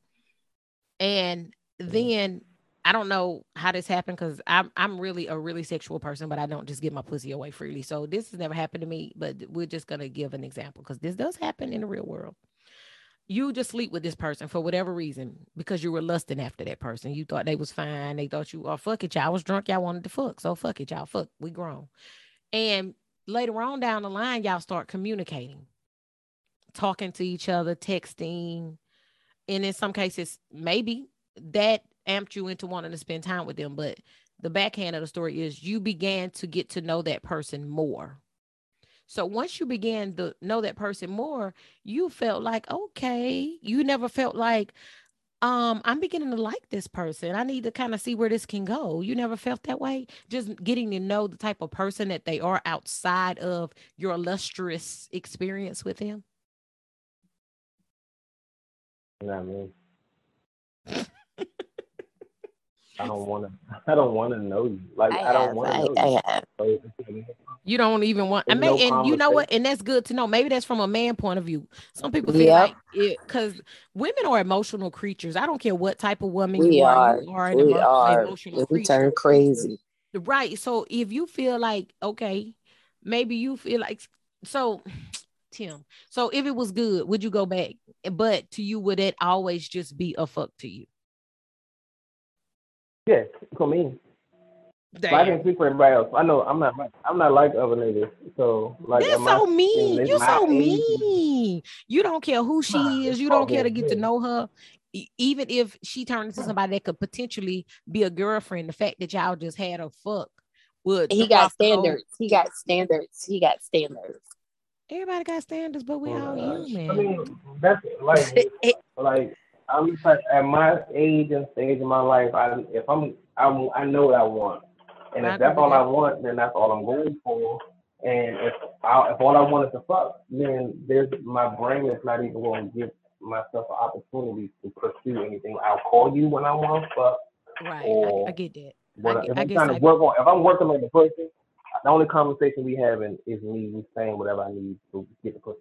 And then I don't know how this happened because I'm I'm really a really sexual person, but I don't just give my pussy away freely. So this has never happened to me, but we're just gonna give an example because this does happen in the real world. You just sleep with this person for whatever reason because you were lusting after that person. You thought they was fine. They thought you, oh fuck it, y'all was drunk. Y'all wanted to fuck. So fuck it, y'all fuck. We grown. And later on down the line, y'all start communicating, talking to each other, texting. And in some cases, maybe that amped you into wanting to spend time with them. But the backhand of the story is you began to get to know that person more. So once you began to know that person more, you felt like, okay, you never felt like, um, I'm beginning to like this person. I need to kind of see where this can go. You never felt that way? Just getting to know the type of person that they are outside of your illustrious experience with them. You know what I don't want to. I don't want to know you. Like I, I don't want to I, know I you. have. So, You don't even want. I mean, no and you know what? And that's good to know. Maybe that's from a man point of view. Some people feel Yep. like it because women are emotional creatures. I don't care what type of woman We you are. are. You are We emo- are. emotional We creature. turn crazy. Right. So if you feel like, okay, maybe you feel like so Tim. So if it was good, would you go back? But to you, would it always just be a fuck to you? Yeah, for me. But I can't speak for everybody else. I know I'm not. like- I'm not like other niggas. So like, That's am I so in mean. You're so age- mean. You don't care who she Nah, is. You don't care to good. get to know her. Even if she turned into somebody that could potentially be a girlfriend, the fact that y'all just had a fuck would He got off the standards. He got standards. He got standards. Everybody got standards, but we all Uh, human. I mean, that's like, like I'm like at my age and stage in my life. I if I'm, I'm I know what I want, and if that's all I want, then that's all I'm going for. And if I, if all I want is to fuck, then there's my brain is not even going to give myself an opportunity to pursue anything. I'll call you when I want to fuck. right. I, I get that. I I if I I'm trying to work on, if I'm working on the pussy, the only conversation we having is me saying whatever I need to get the pussy.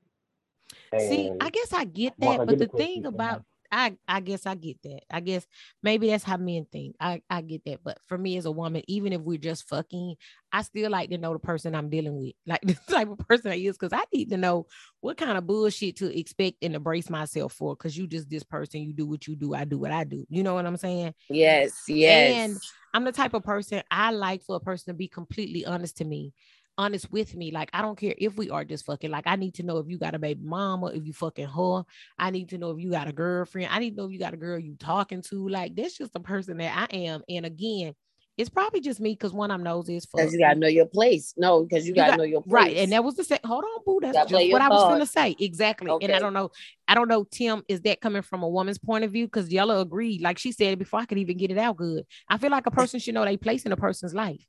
See, I guess I get that, but the thing about I I guess I get that. I guess maybe that's how men think. I I get that, but for me as a woman, even if we're just fucking, I still like to know the person I'm dealing with, like the type of person I is, because I need to know what kind of bullshit to expect and to brace myself for. Because you just this person, you do what you do, I do what I do. You know what I'm saying? Yes, yes. And I'm the type of person I like for a person to be completely honest to me, honest with me. Like, I don't care if we are just fucking. Like, I need to know if you got a baby mama, if you fucking her. I need to know if you got a girlfriend. I need to know if you got a girl you talking to. Like, that's just the person that I am. And again, it's probably just me because one, I'm nosy as fuck. because you gotta know your place. No, because you, gotta got- know your place. Right. And that was the second. Hold on, boo. That's just what I was gonna say. Exactly. And I don't know. I don't know, Tim, is that coming from a woman's point of view? Because Yella agreed, like she said before I could even get it out good. I feel like a person should know their place in a person's life.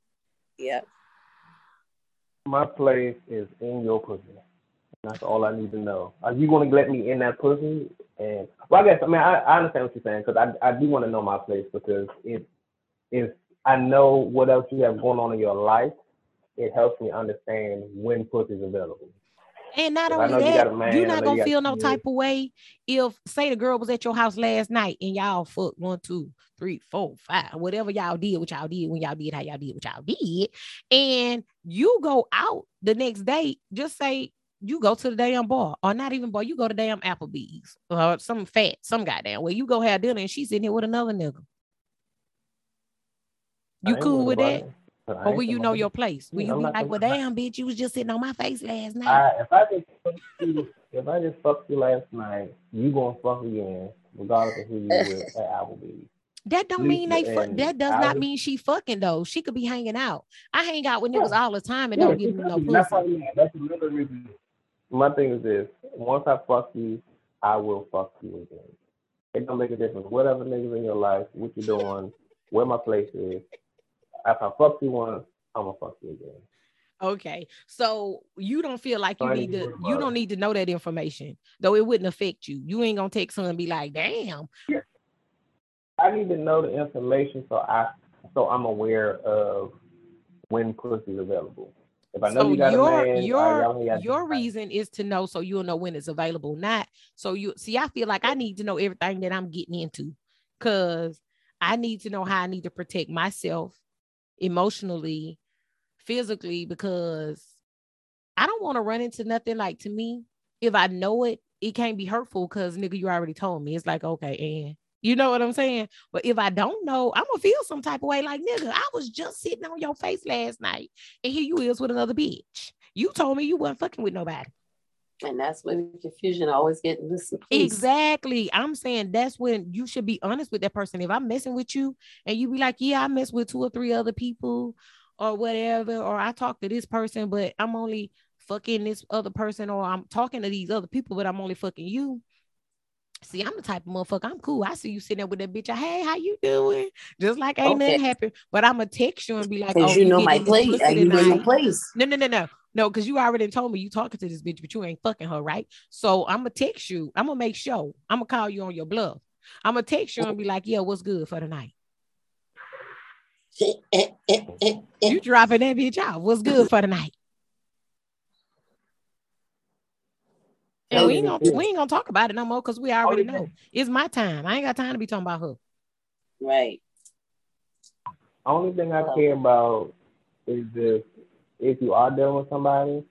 yeah. My place is in your pussy. That's all I need to know. Are you going to let me in that pussy? And well, I guess I mean I, I understand what you're saying because I I do want to know my place because if if I know what else you have going on in your life, it helps me understand when pussy is available. And not only that, you are not gonna feel no type of way if say the girl was at your house last night and y'all fucked one, two, three, four, five, whatever y'all did, what y'all did when y'all did how y'all did what y'all did, and you go out the next day, just say you go to the damn bar, or not even bar, you go to damn Applebee's or some fat, some goddamn where you go have dinner and she's sitting here with another nigga. You cool with that? It. Or will you know your place? Will you be like, well, damn, bitch, you was just sitting on my face last night? I, if I just you, if I just fucked you last night, you gonna fuck again, regardless of who you with at Applebee's. That don't mean they fuck. That does I not mean she fucking though. She could be hanging out. I hang out with niggas all the time and yeah, don't give me no pussy. That's, that's another reason. My thing is this: once I fuck you, I will fuck you again. It don't make a difference. Whatever niggas in your life, what you doing, where my place is, if I fuck you once, I'm gonna fuck you again. Okay, so you don't feel like you need to. You don't need to know that information, though it wouldn't affect you. You ain't gonna take someone and be like, "Damn." Yeah. I need to know the information so I so I'm aware of when pussy is available. If I know so you got your man, your your reason is to know so you'll know when it's available. Not so you see. I feel like I need to know everything that I'm getting into, cause I need to know how I need to protect myself emotionally, physically, because I don't want to run into nothing like to me. If I know it, it can't be hurtful because nigga, you already told me. It's like, okay, and you know what I'm saying? But if I don't know, I'm gonna feel some type of way like nigga, I was just sitting on your face last night, and here you is with another bitch. You told me you wasn't fucking with nobody. And that's when confusion always get this. Exactly. I'm saying that's when you should be honest with that person. If I'm messing with you and you be like, yeah, I mess with two or three other people or whatever, or I talk to this person, but I'm only fucking this other person, or I'm talking to these other people, but I'm only fucking you. See, I'm the type of motherfucker. I'm cool. I see you sitting there with that bitch. Hey, how you doing? Just like ain't okay. nothing happen. But I'm gonna text you and be like, oh, you know my place. You know my place. No, no, no, no. No, because you already told me you talking to this bitch, but you ain't fucking her, right? So I'm gonna text you. I'm gonna make sure. I'm gonna call you on your bluff. I'm gonna text you and be like, "Yeah, what's good for the night?" you dropping that bitch out. What's good for the night? And we ain't gonna we ain't gonna talk about it no more because we already know it's my time. I ain't got time to be talking about her. Right. Only thing I care about is this if you are dealing with somebody,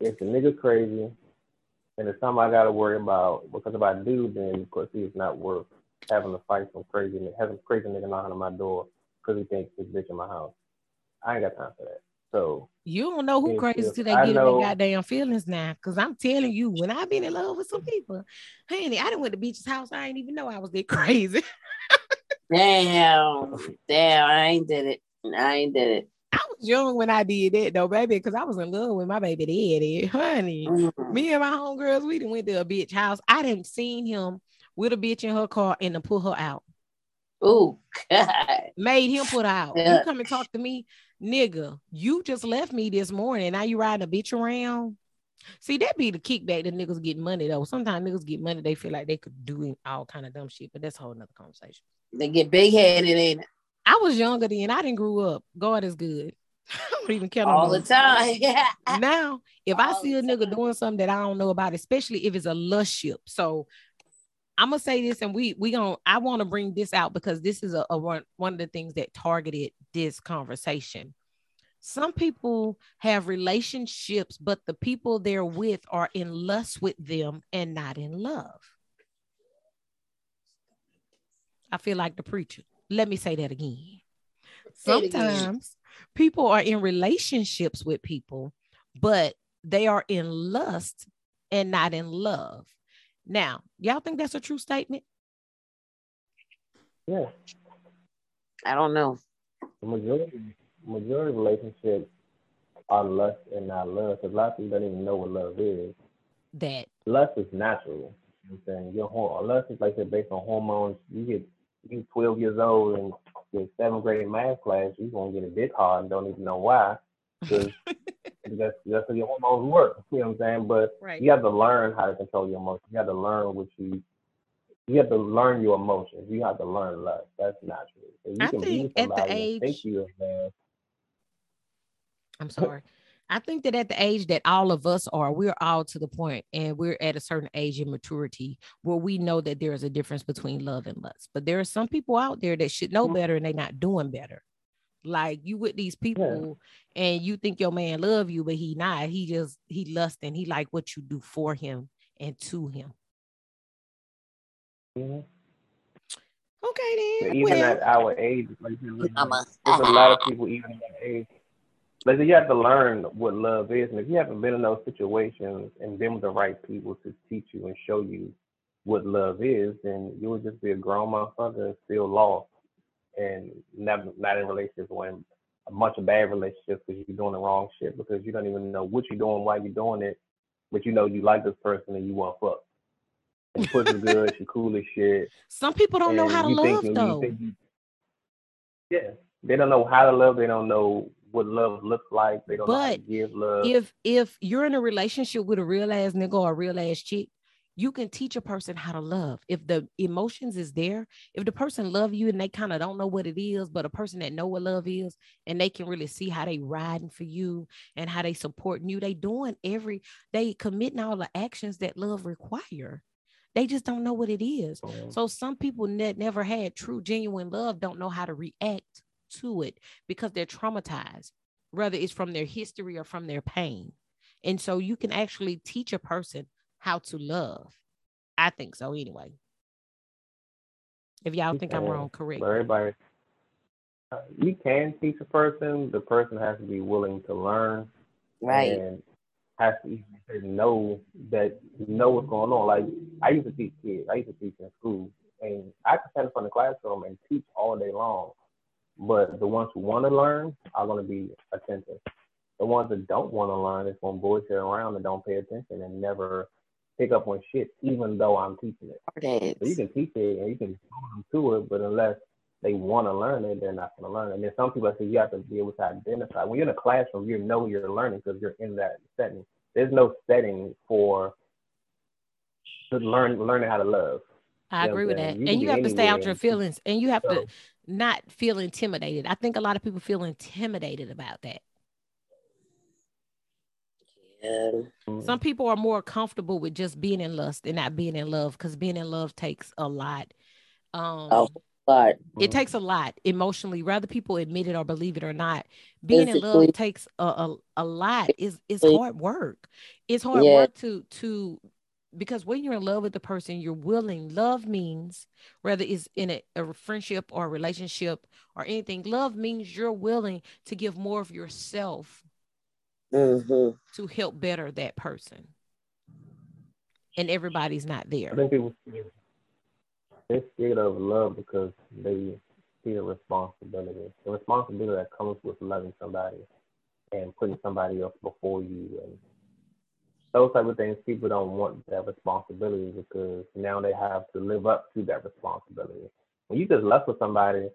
if the nigga crazy, and it's something I gotta worry about, because if I do, then of course it's not worth having to fight some crazy, nigga, having crazy nigga knocking on my door because he thinks this bitch in my house. I ain't got time for that. So you don't know who crazy till they get in their goddamn feelings now. Cause I'm telling you, when I've been in love with some people, honey, I didn't went to Beach's house. I didn't even know I was that crazy. damn, damn, I ain't did it. I ain't did it. I was young when I did that though, baby, because I was in love with my baby daddy. Honey, mm-hmm. me and my homegirls, we didn't went to a bitch house. I didn't seen him with a bitch in her car and to pull her out. Oh God. Made him put out. Yeah. You come and talk to me, nigga. You just left me this morning. Now you riding a bitch around. See, that be the kickback that niggas get money though. Sometimes niggas get money, they feel like they could do all kind of dumb shit, but that's a whole nother conversation. They get big headed, ain't it? I was younger then. I didn't grow up. God is good. I don't even care all the time. now, if all I see a nigga doing something that I don't know about, especially if it's a lush ship. So I'm gonna say this, and we we gonna I want to bring this out because this is a, a one one of the things that targeted this conversation. Some people have relationships, but the people they're with are in lust with them and not in love. I feel like the preacher. Let me say that again. Sometimes people are in relationships with people, but they are in lust and not in love. Now, y'all think that's a true statement? Yeah. I don't know. The majority majority of relationships are lust and not love. Because a lot of people don't even know what love is. That lust is natural. You know I'm saying your lust is like based on hormones. You get you 12 years old and your seventh grade math class, you're gonna get a dick hard and don't even know why. Because That's that's how your hormones work. You know what I'm saying? But Right. you have to learn how to control your emotions. You have to learn what you you have to learn your emotions. You have to learn love. That's natural. So you I can think be at the age- think you. I'm sorry. I think that at the age that all of us are, we're all to the point and we're at a certain age of maturity where we know that there is a difference between love and lust. But there are some people out there that should know Mhm. better and they're not doing better. Like you with these people and you think your man love you, but he not. He just he lust and he like what you do for him and to him. Mhm. Okay But then. even well, at our age, like you know, there's a lot of people even at that age. Like you have to learn what love is, and if you haven't been in those situations and been with the right people to teach you and show you what love is, then you would just be a grown motherfucker and still lost, and never not in relationships or in a bunch of bad relationships because you're doing the wrong shit because you don't even know what you're doing, why you're doing it, but you know you like this person and you want fuck. And pussy's good, she cool as shit. some people don't know how to love though. you- yeah, they don't know how to love. They don't know what love looks like. They don't know how to But give love. if if you're in a relationship with a real ass nigga or a real ass chick, you can teach a person how to love. If the emotions is there, if the person love you and they kind of don't know what it is, but a person that know what love is and they can really see how they riding for you and how they supporting you, they doing every they committing all the actions that love require. They just don't know what it is. Um, So some people that never had true, genuine love don't know how to react to it because they're traumatized, whether it's from their history or from their pain. And so you can actually teach a person how to love. I think so anyway. If y'all You think I'm wrong, correct. but everybody, uh, you can teach a person. The person has to be willing to learn Right. and has to even know that know what's going on. Like I used to teach kids. I used to teach in school, and I could stand in front of the classroom and teach all day long. But the ones who want to learn are going to be attentive. The ones that don't want to learn is going to bullshit around and don't pay attention and never pick up on shit, even though I'm teaching it. So you can teach it and you can to it, but unless they want to learn it, they're not going to learn it. And then some people say you have to be able to identify. When you're in a classroom, you know you're learning because you're in that setting. There's no setting for to learn learning how to love. I agree with that. you and you have to stay out your feelings and you have So- to not feel intimidated. I think a lot of people feel intimidated about that. Yeah. Some people are more comfortable with just being in lust and not being in love because being in love takes a lot. Um, Oh, But it takes a lot emotionally, whether people admit it or believe it or not. Being in love takes a, a, a lot. It's it's hard work. It's hard Yeah. work to to because when you're in love with the person, you're willing. Love means whether it's in a, a friendship or a relationship or anything. Love means you're willing to give more of yourself hmm to help better that person. And everybody's not there I there. think people they're scared of love because they see the responsibility. The responsibility that comes with loving somebody and putting somebody else before you and those type of things people don't want that responsibility because now they have to live up to that responsibility. When you just lust with somebody,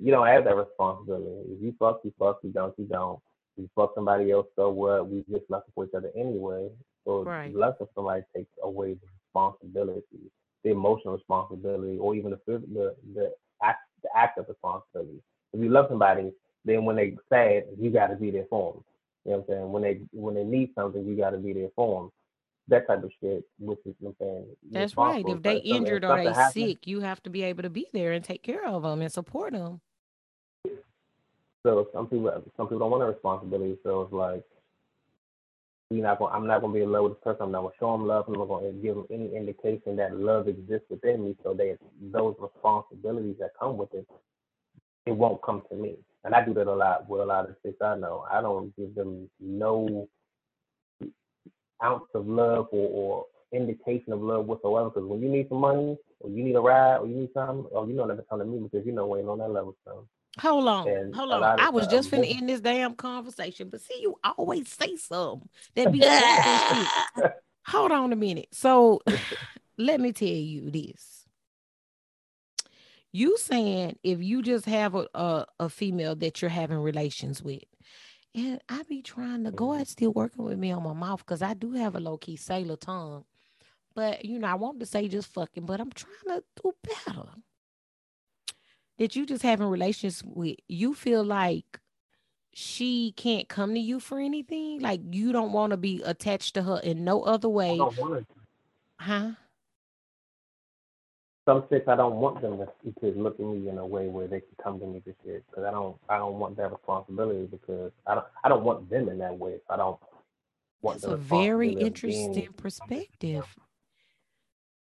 you don't have that responsibility. If you fuck, you fuck, you don't, you don't. If you fuck somebody else, so what? We just lust for each other anyway. So Right. lust with somebody takes away the responsibility the emotional responsibility or even the the the act the act of responsibility. If you love somebody, then when they sad, you got to be there for them. You know what I'm saying? When they when they need something, you got to be there for them. That type of shit, which is you know what I'm saying. That's right. If they injured or they happens, sick, you have to be able to be there and take care of them and support them. So some people some people don't want that responsibility. So it's like you're not going. I'm not going to be in love with this person. I'm not going to show them love. I'm not going to give them any indication that love exists within me. So they those responsibilities that come with it, it won't come to me. And I do that a lot with a lot of chicks I know. I don't give them no ounce of love or, or indication of love whatsoever. Because when you need some money, or you need a ride, or you need something, or you know never come to me because you know we ain't on that level. So. Hold on, And hold on. I was just finna end this damn conversation, but see, you always say something that be. Hold on a minute. So let me tell you this. You saying if you just have a, a, a female that you're having relations with, And I be trying to go Mhm. out still working with me on my mouth because I do have a low key sailor tongue. But you know, I want to say just fucking, but I'm trying to do better. That you just having relations with you feel like she can't come to you for anything? Like you don't want to be attached to her in no other I way, want huh? Some chicks, I don't want them to, to look at me in a way where they can come to me for shit because I don't. I don't want that responsibility because I don't. I don't want them in that way. I don't want That's the a very interesting perspective.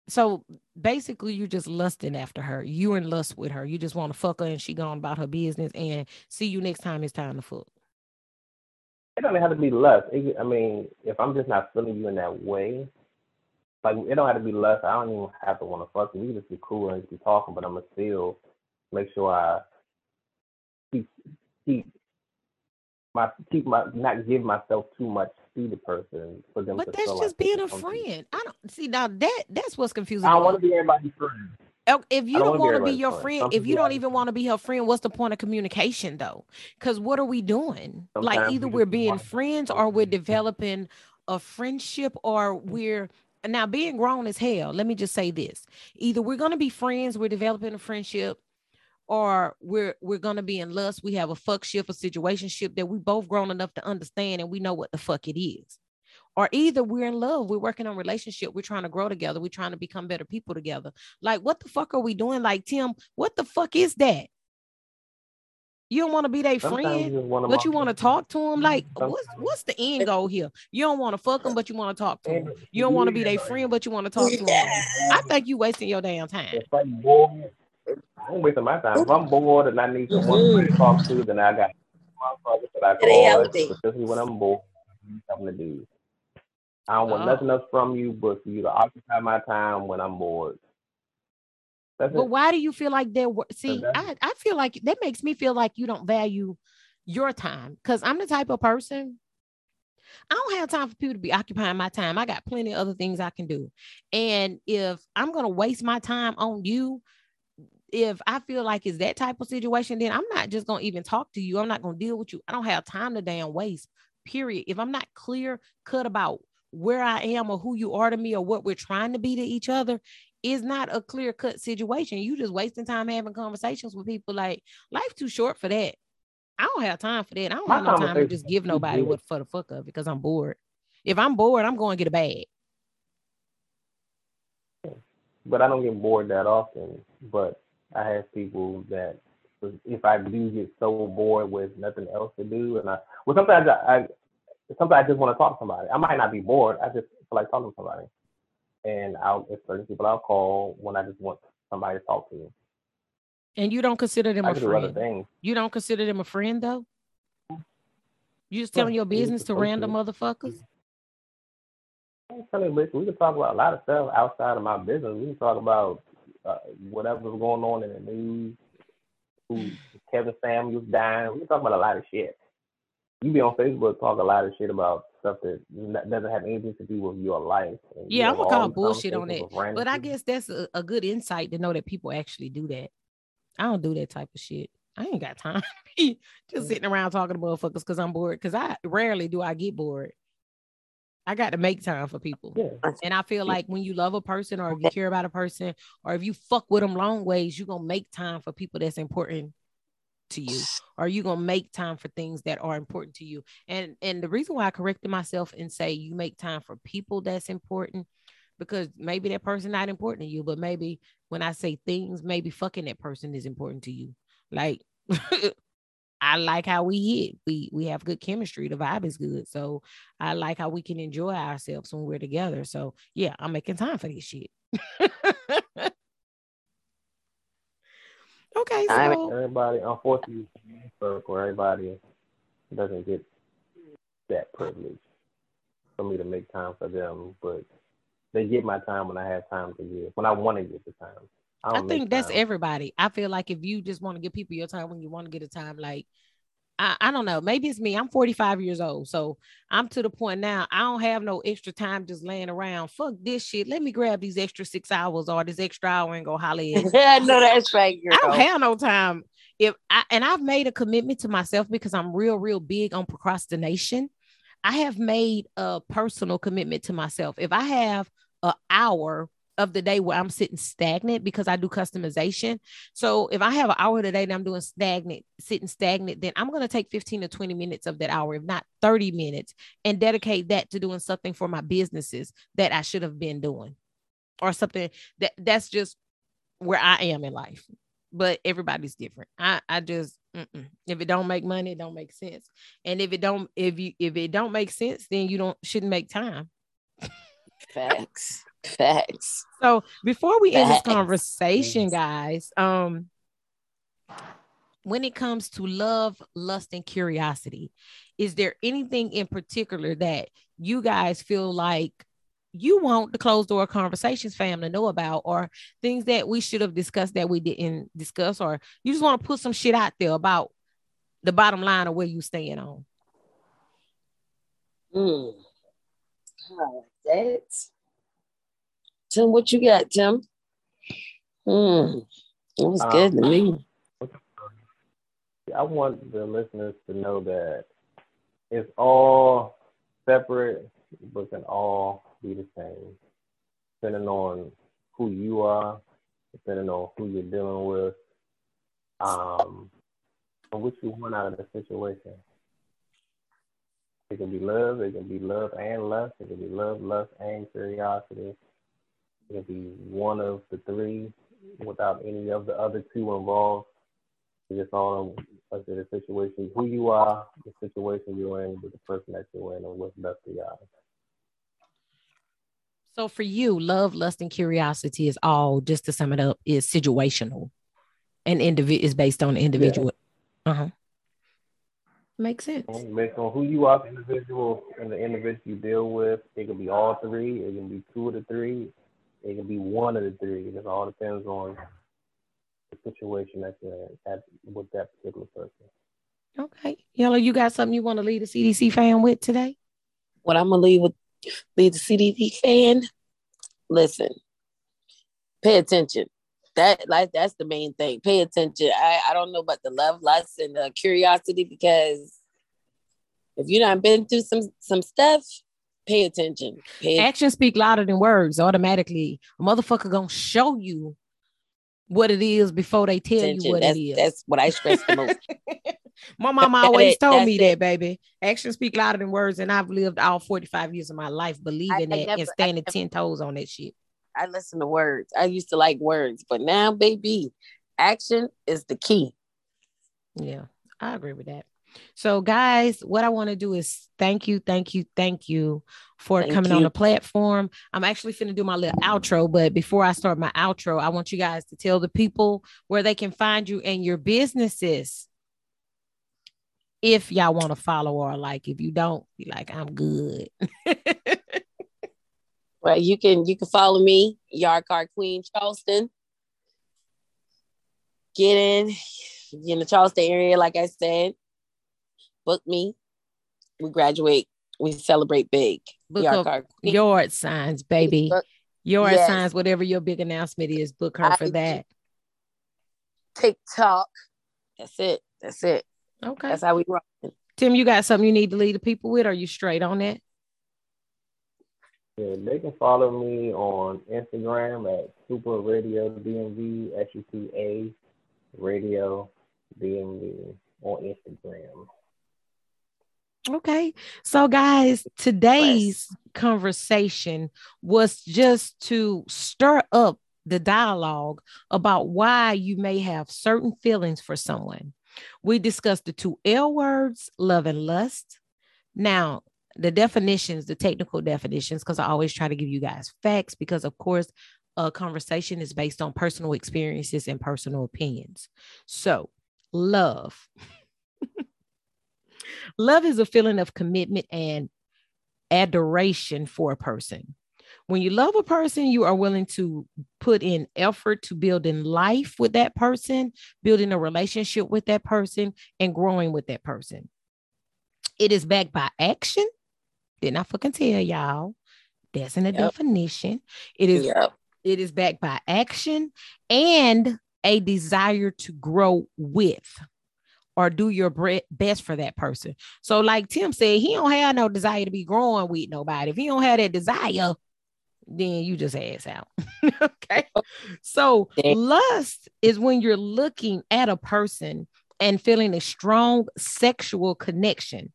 So basically, you're just lusting after her. You're in lust with her. You just want to fuck her, and she gone about her business. And see you next time it's time to fuck. It doesn't have to be lust. It, I mean, if I'm just not feeling you in that way, like it don't have to be lust. I don't even have to want to fuck you. We can just be cool and just be talking, but I'm gonna still make sure I keep keep my keep my not give myself too much to the person for them But to that's just like being a to friend. I don't see now that that's what's confusing. I don't want to be everybody's friend. Oh, If you don't don't wanna be be your friend. friend, if you don't even want to be her friend, what's the point of communication though? Because what are we doing? like either we we're being friends or we're developing a friendship or we're now being grown as hell. Let me just say this. Either we're gonna be friends, we're developing a friendship, or we're we're gonna be in lust. We have a fuck ship, a situationship that we both grown enough to understand and we know what the fuck it is. Or either we're in love, we're working on relationship, we're trying to grow together, we're trying to become better people together. Like, what the fuck are we doing? Like, Tim, what the fuck is that? You don't want to be their friend, you but you want to talk to them. Like, what's what's the end goal here? You don't want to fuck them, but you want to talk to them. You don't want to be their friend, but you want to talk to them. I think you wasting your damn time. If I'm bored, I'm wasting my time. If I'm bored and I need someone to mm-hmm. talk to, then I got motherfuckers that I It ain't call, healthy. especially when I'm bored. Something to do. I don't want Oh. nothing else from you but for you to occupy my time when I'm bored. That's But it. why do you feel like they're see? I, I feel like that makes me feel like you don't value your time because I'm the type of person. I don't have time for people to be occupying my time. I got plenty of other things I can do. And if I'm gonna waste my time on you, if I feel like it's that type of situation, then I'm not just gonna even talk to you. I'm not gonna deal with you. I don't have time to damn waste. Period. If I'm not clear cut about where I am or who you are to me or what we're trying to be to each other, is not a clear cut situation. You just wasting time having conversations with people. Like life's too short for that. I don't have time for that. I don't My have no time to just give nobody what for the fuck of because I'm bored. If I'm bored, I'm going to get a bag. But I don't get bored that often. But I have people that if I do get so bored with nothing else to do, and I well sometimes I, I sometimes I just want to talk to somebody. I might not be bored. I just feel like talking to somebody. And I'll if certain people I'll call when I just want somebody to talk to. And you don't consider them I a do other things. You don't consider them a friend though. You just telling your business to random motherfuckers. I'm telling you, we can talk about a lot of stuff outside of my business. We can talk about uh, whatever's going on in the news. Who Kevin Samuels dying. We can talk about a lot of shit. You be on Facebook talk a lot of shit about stuff that doesn't have anything to do with your life. And you Yeah, have I'm gonna call bullshit on conversations that. But I guess that's a, a good insight to know that people actually do that. I don't do that type of shit. I ain't got time to be just Mm. sitting around talking to motherfuckers because I'm bored. Because I rarely do I get bored. I got to make time for people. Yeah. And I feel like when you love a person or if you care about a person or if you fuck with them long ways, you're going to make time for people that's important to you Are you're going to make time for things that are important to you. And and the reason why I corrected myself and say you make time for people that's important because maybe that person not important to you, but maybe when I say things, maybe fucking that person is important to you. Like I like how we hit. We we have good chemistry. The vibe is good. So I like how we can enjoy ourselves when we're together. So yeah, I'm making time for this shit. okay, Time. so Everybody, unfortunately, circle, everybody doesn't get that privilege for me to make time for them, but they get my time when I have time to give, when I want to give the time. I, I think that's time. everybody. I feel like if you just want to give people your time when you want to get a time, like I, I don't know, maybe it's me. I'm 45 years old, so I'm to the point now. I don't have no extra time just laying around. Fuck this shit. Let me grab these extra six hours or this extra hour and go holler. I know that's right, girl. I don't have no time. if I and I've made a commitment to myself because I'm real, real big on procrastination. I have made a personal commitment to myself. If I have an hour of the day where I'm sitting stagnant because I do customization. So if I have an hour today and I'm doing stagnant, sitting stagnant, then I'm going to take 15 to 20 minutes of that hour, if not 30 minutes, and dedicate that to doing something for my businesses that I should have been doing or something that that's just where I am in life. But everybody's different. I, I just mm-mm. if it don't make money, it don't make sense. And if it don't, if you if it don't make sense, then you don't shouldn't make time. Facts. Facts. So before we Facts. end this conversation, guys, um, when it comes to love, lust, and curiosity, is there anything in particular that you guys feel like you want the closed door conversations fam to know about, or things that we should have discussed that we didn't discuss, or you just want to put some shit out there about the bottom line of where you stand on? Mm. Oh, that's Tim, what you got, Tim? Hmm. It was um, good to me. I want the listeners to know that it's all separate, but can all be the same, depending on who you are, depending on who you're dealing with, um, and what you want out of the situation. It can be love, it can be love and lust, it can be love, lust, and curiosity it can be one of the three without any of the other two involved. It's just all like the situation, who you are, the situation you're in, with the person that you're in, and what's best for y'all. So for you, love, lust, and curiosity is all just to sum it up is situational, and individual is based on the individual. Yeah. Uh huh. Makes sense. Based on who you are, the individual, and the individual you deal with, it can be all three. It can be two of the three. It can be one of the three. It just all depends on the situation that you're at with that particular person. Okay. Yellow, you got something you want to lead the CDC fam with today? What I'm gonna leave with lead the CDC fam. Listen, pay attention. That like that's the main thing. Pay attention. I, I don't know about the love, lust, and the curiosity because if you not been through some some stuff, pay attention. Pay Actions speak louder than words. Automatically, a motherfucker gonna show you what it is before they tell attention. you what that's, it is. That's what I stress the most. my mama always told me that, baby. Actions speak louder than words, and I've lived all 45 years of my life believing I, that never, and standing never, 10 toes on that shit. I listen to words. I used to like words, but now, baby, action is the key. Yeah, I agree with that. So, guys, what I want to do is thank you, thank you, thank you for thank coming you. on the platform. I'm actually finna do my little outro, but before I start my outro, I want you guys to tell the people where they can find you and your businesses. If y'all want to follow or like, if you don't, be like, I'm good. well, you can you can follow me, Yard Card Queen Charleston. Get in in the Charleston area, like I said book me. We graduate. We celebrate big. Book yard, yard signs, baby. Book, yard yes. signs, whatever your big announcement is, book her I, for that. TikTok. That's it. That's it. Okay. That's how we rock. Tim, you got something you need to lead the people with? Are you straight on that? Yeah, they can follow me on Instagram at Supa Radio DMV, S U P A Radio DMV on Instagram. Okay. So, guys, today's conversation was just to stir up the dialogue about why you may have certain feelings for someone. We discussed the two L words, love and lust. Now, the definitions, the technical definitions, because I always try to give you guys facts, because of course, a conversation is based on personal experiences and personal opinions. So, love. Love is a feeling of commitment and adoration for a person. When you love a person, you are willing to put in effort to building life with that person, building a relationship with that person, and growing with that person. It is backed by action. Didn't I fucking tell y'all? That's in the yep. definition. It is yep. it is backed by action and a desire to grow with or do your best for that person. So, like Tim said, he don't have no desire to be growing with nobody. If he don't have that desire, then you just ass out. okay. So lust is when you're looking at a person and feeling a strong sexual connection,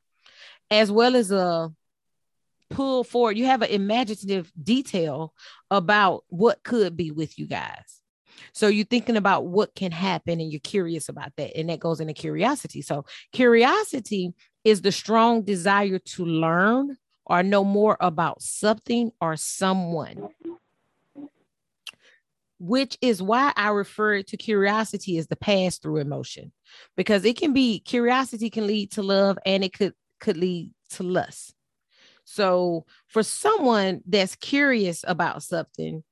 as well as a pull forward. You have an imaginative detail about what could be with you guys. So you're thinking about what can happen and you're curious about that. And that goes into curiosity. So curiosity is the strong desire to learn or know more about something or someone. Which is why I refer to curiosity as the pass through emotion, because it can be curiosity can lead to love and it could could lead to lust. So for someone that's curious about something,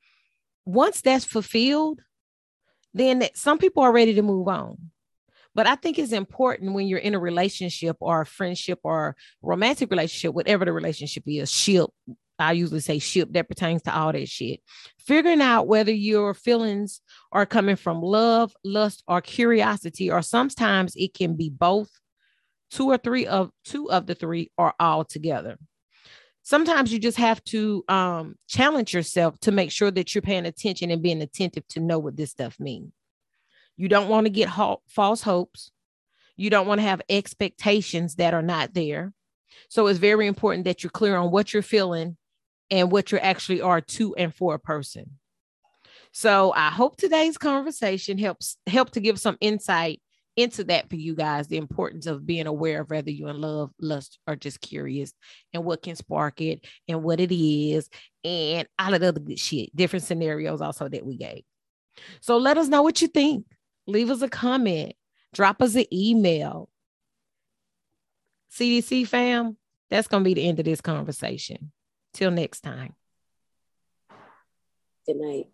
once that's fulfilled, then some people are ready to move on. But I think it's important when you're in a relationship or a friendship or romantic relationship, whatever the relationship is, ship. I usually say ship that pertains to all that shit. Figuring out whether your feelings are coming from love, lust, or curiosity, or sometimes it can be both, two or three of two of the three, or all together sometimes you just have to um, challenge yourself to make sure that you're paying attention and being attentive to know what this stuff means. You don't want to get ho- false hopes. You don't want to have expectations that are not there. So it's very important that you're clear on what you're feeling and what you actually are to and for a person. So I hope today's conversation helps help to give some insight into that for you guys the importance of being aware of whether you're in love, lust, or just curious and what can spark it and what it is and all of the other good shit, different scenarios also that we gave. So let us know what you think leave us a comment, drop us an email. CDC fam, that's going to be the end of this conversation. Till next time. Good night.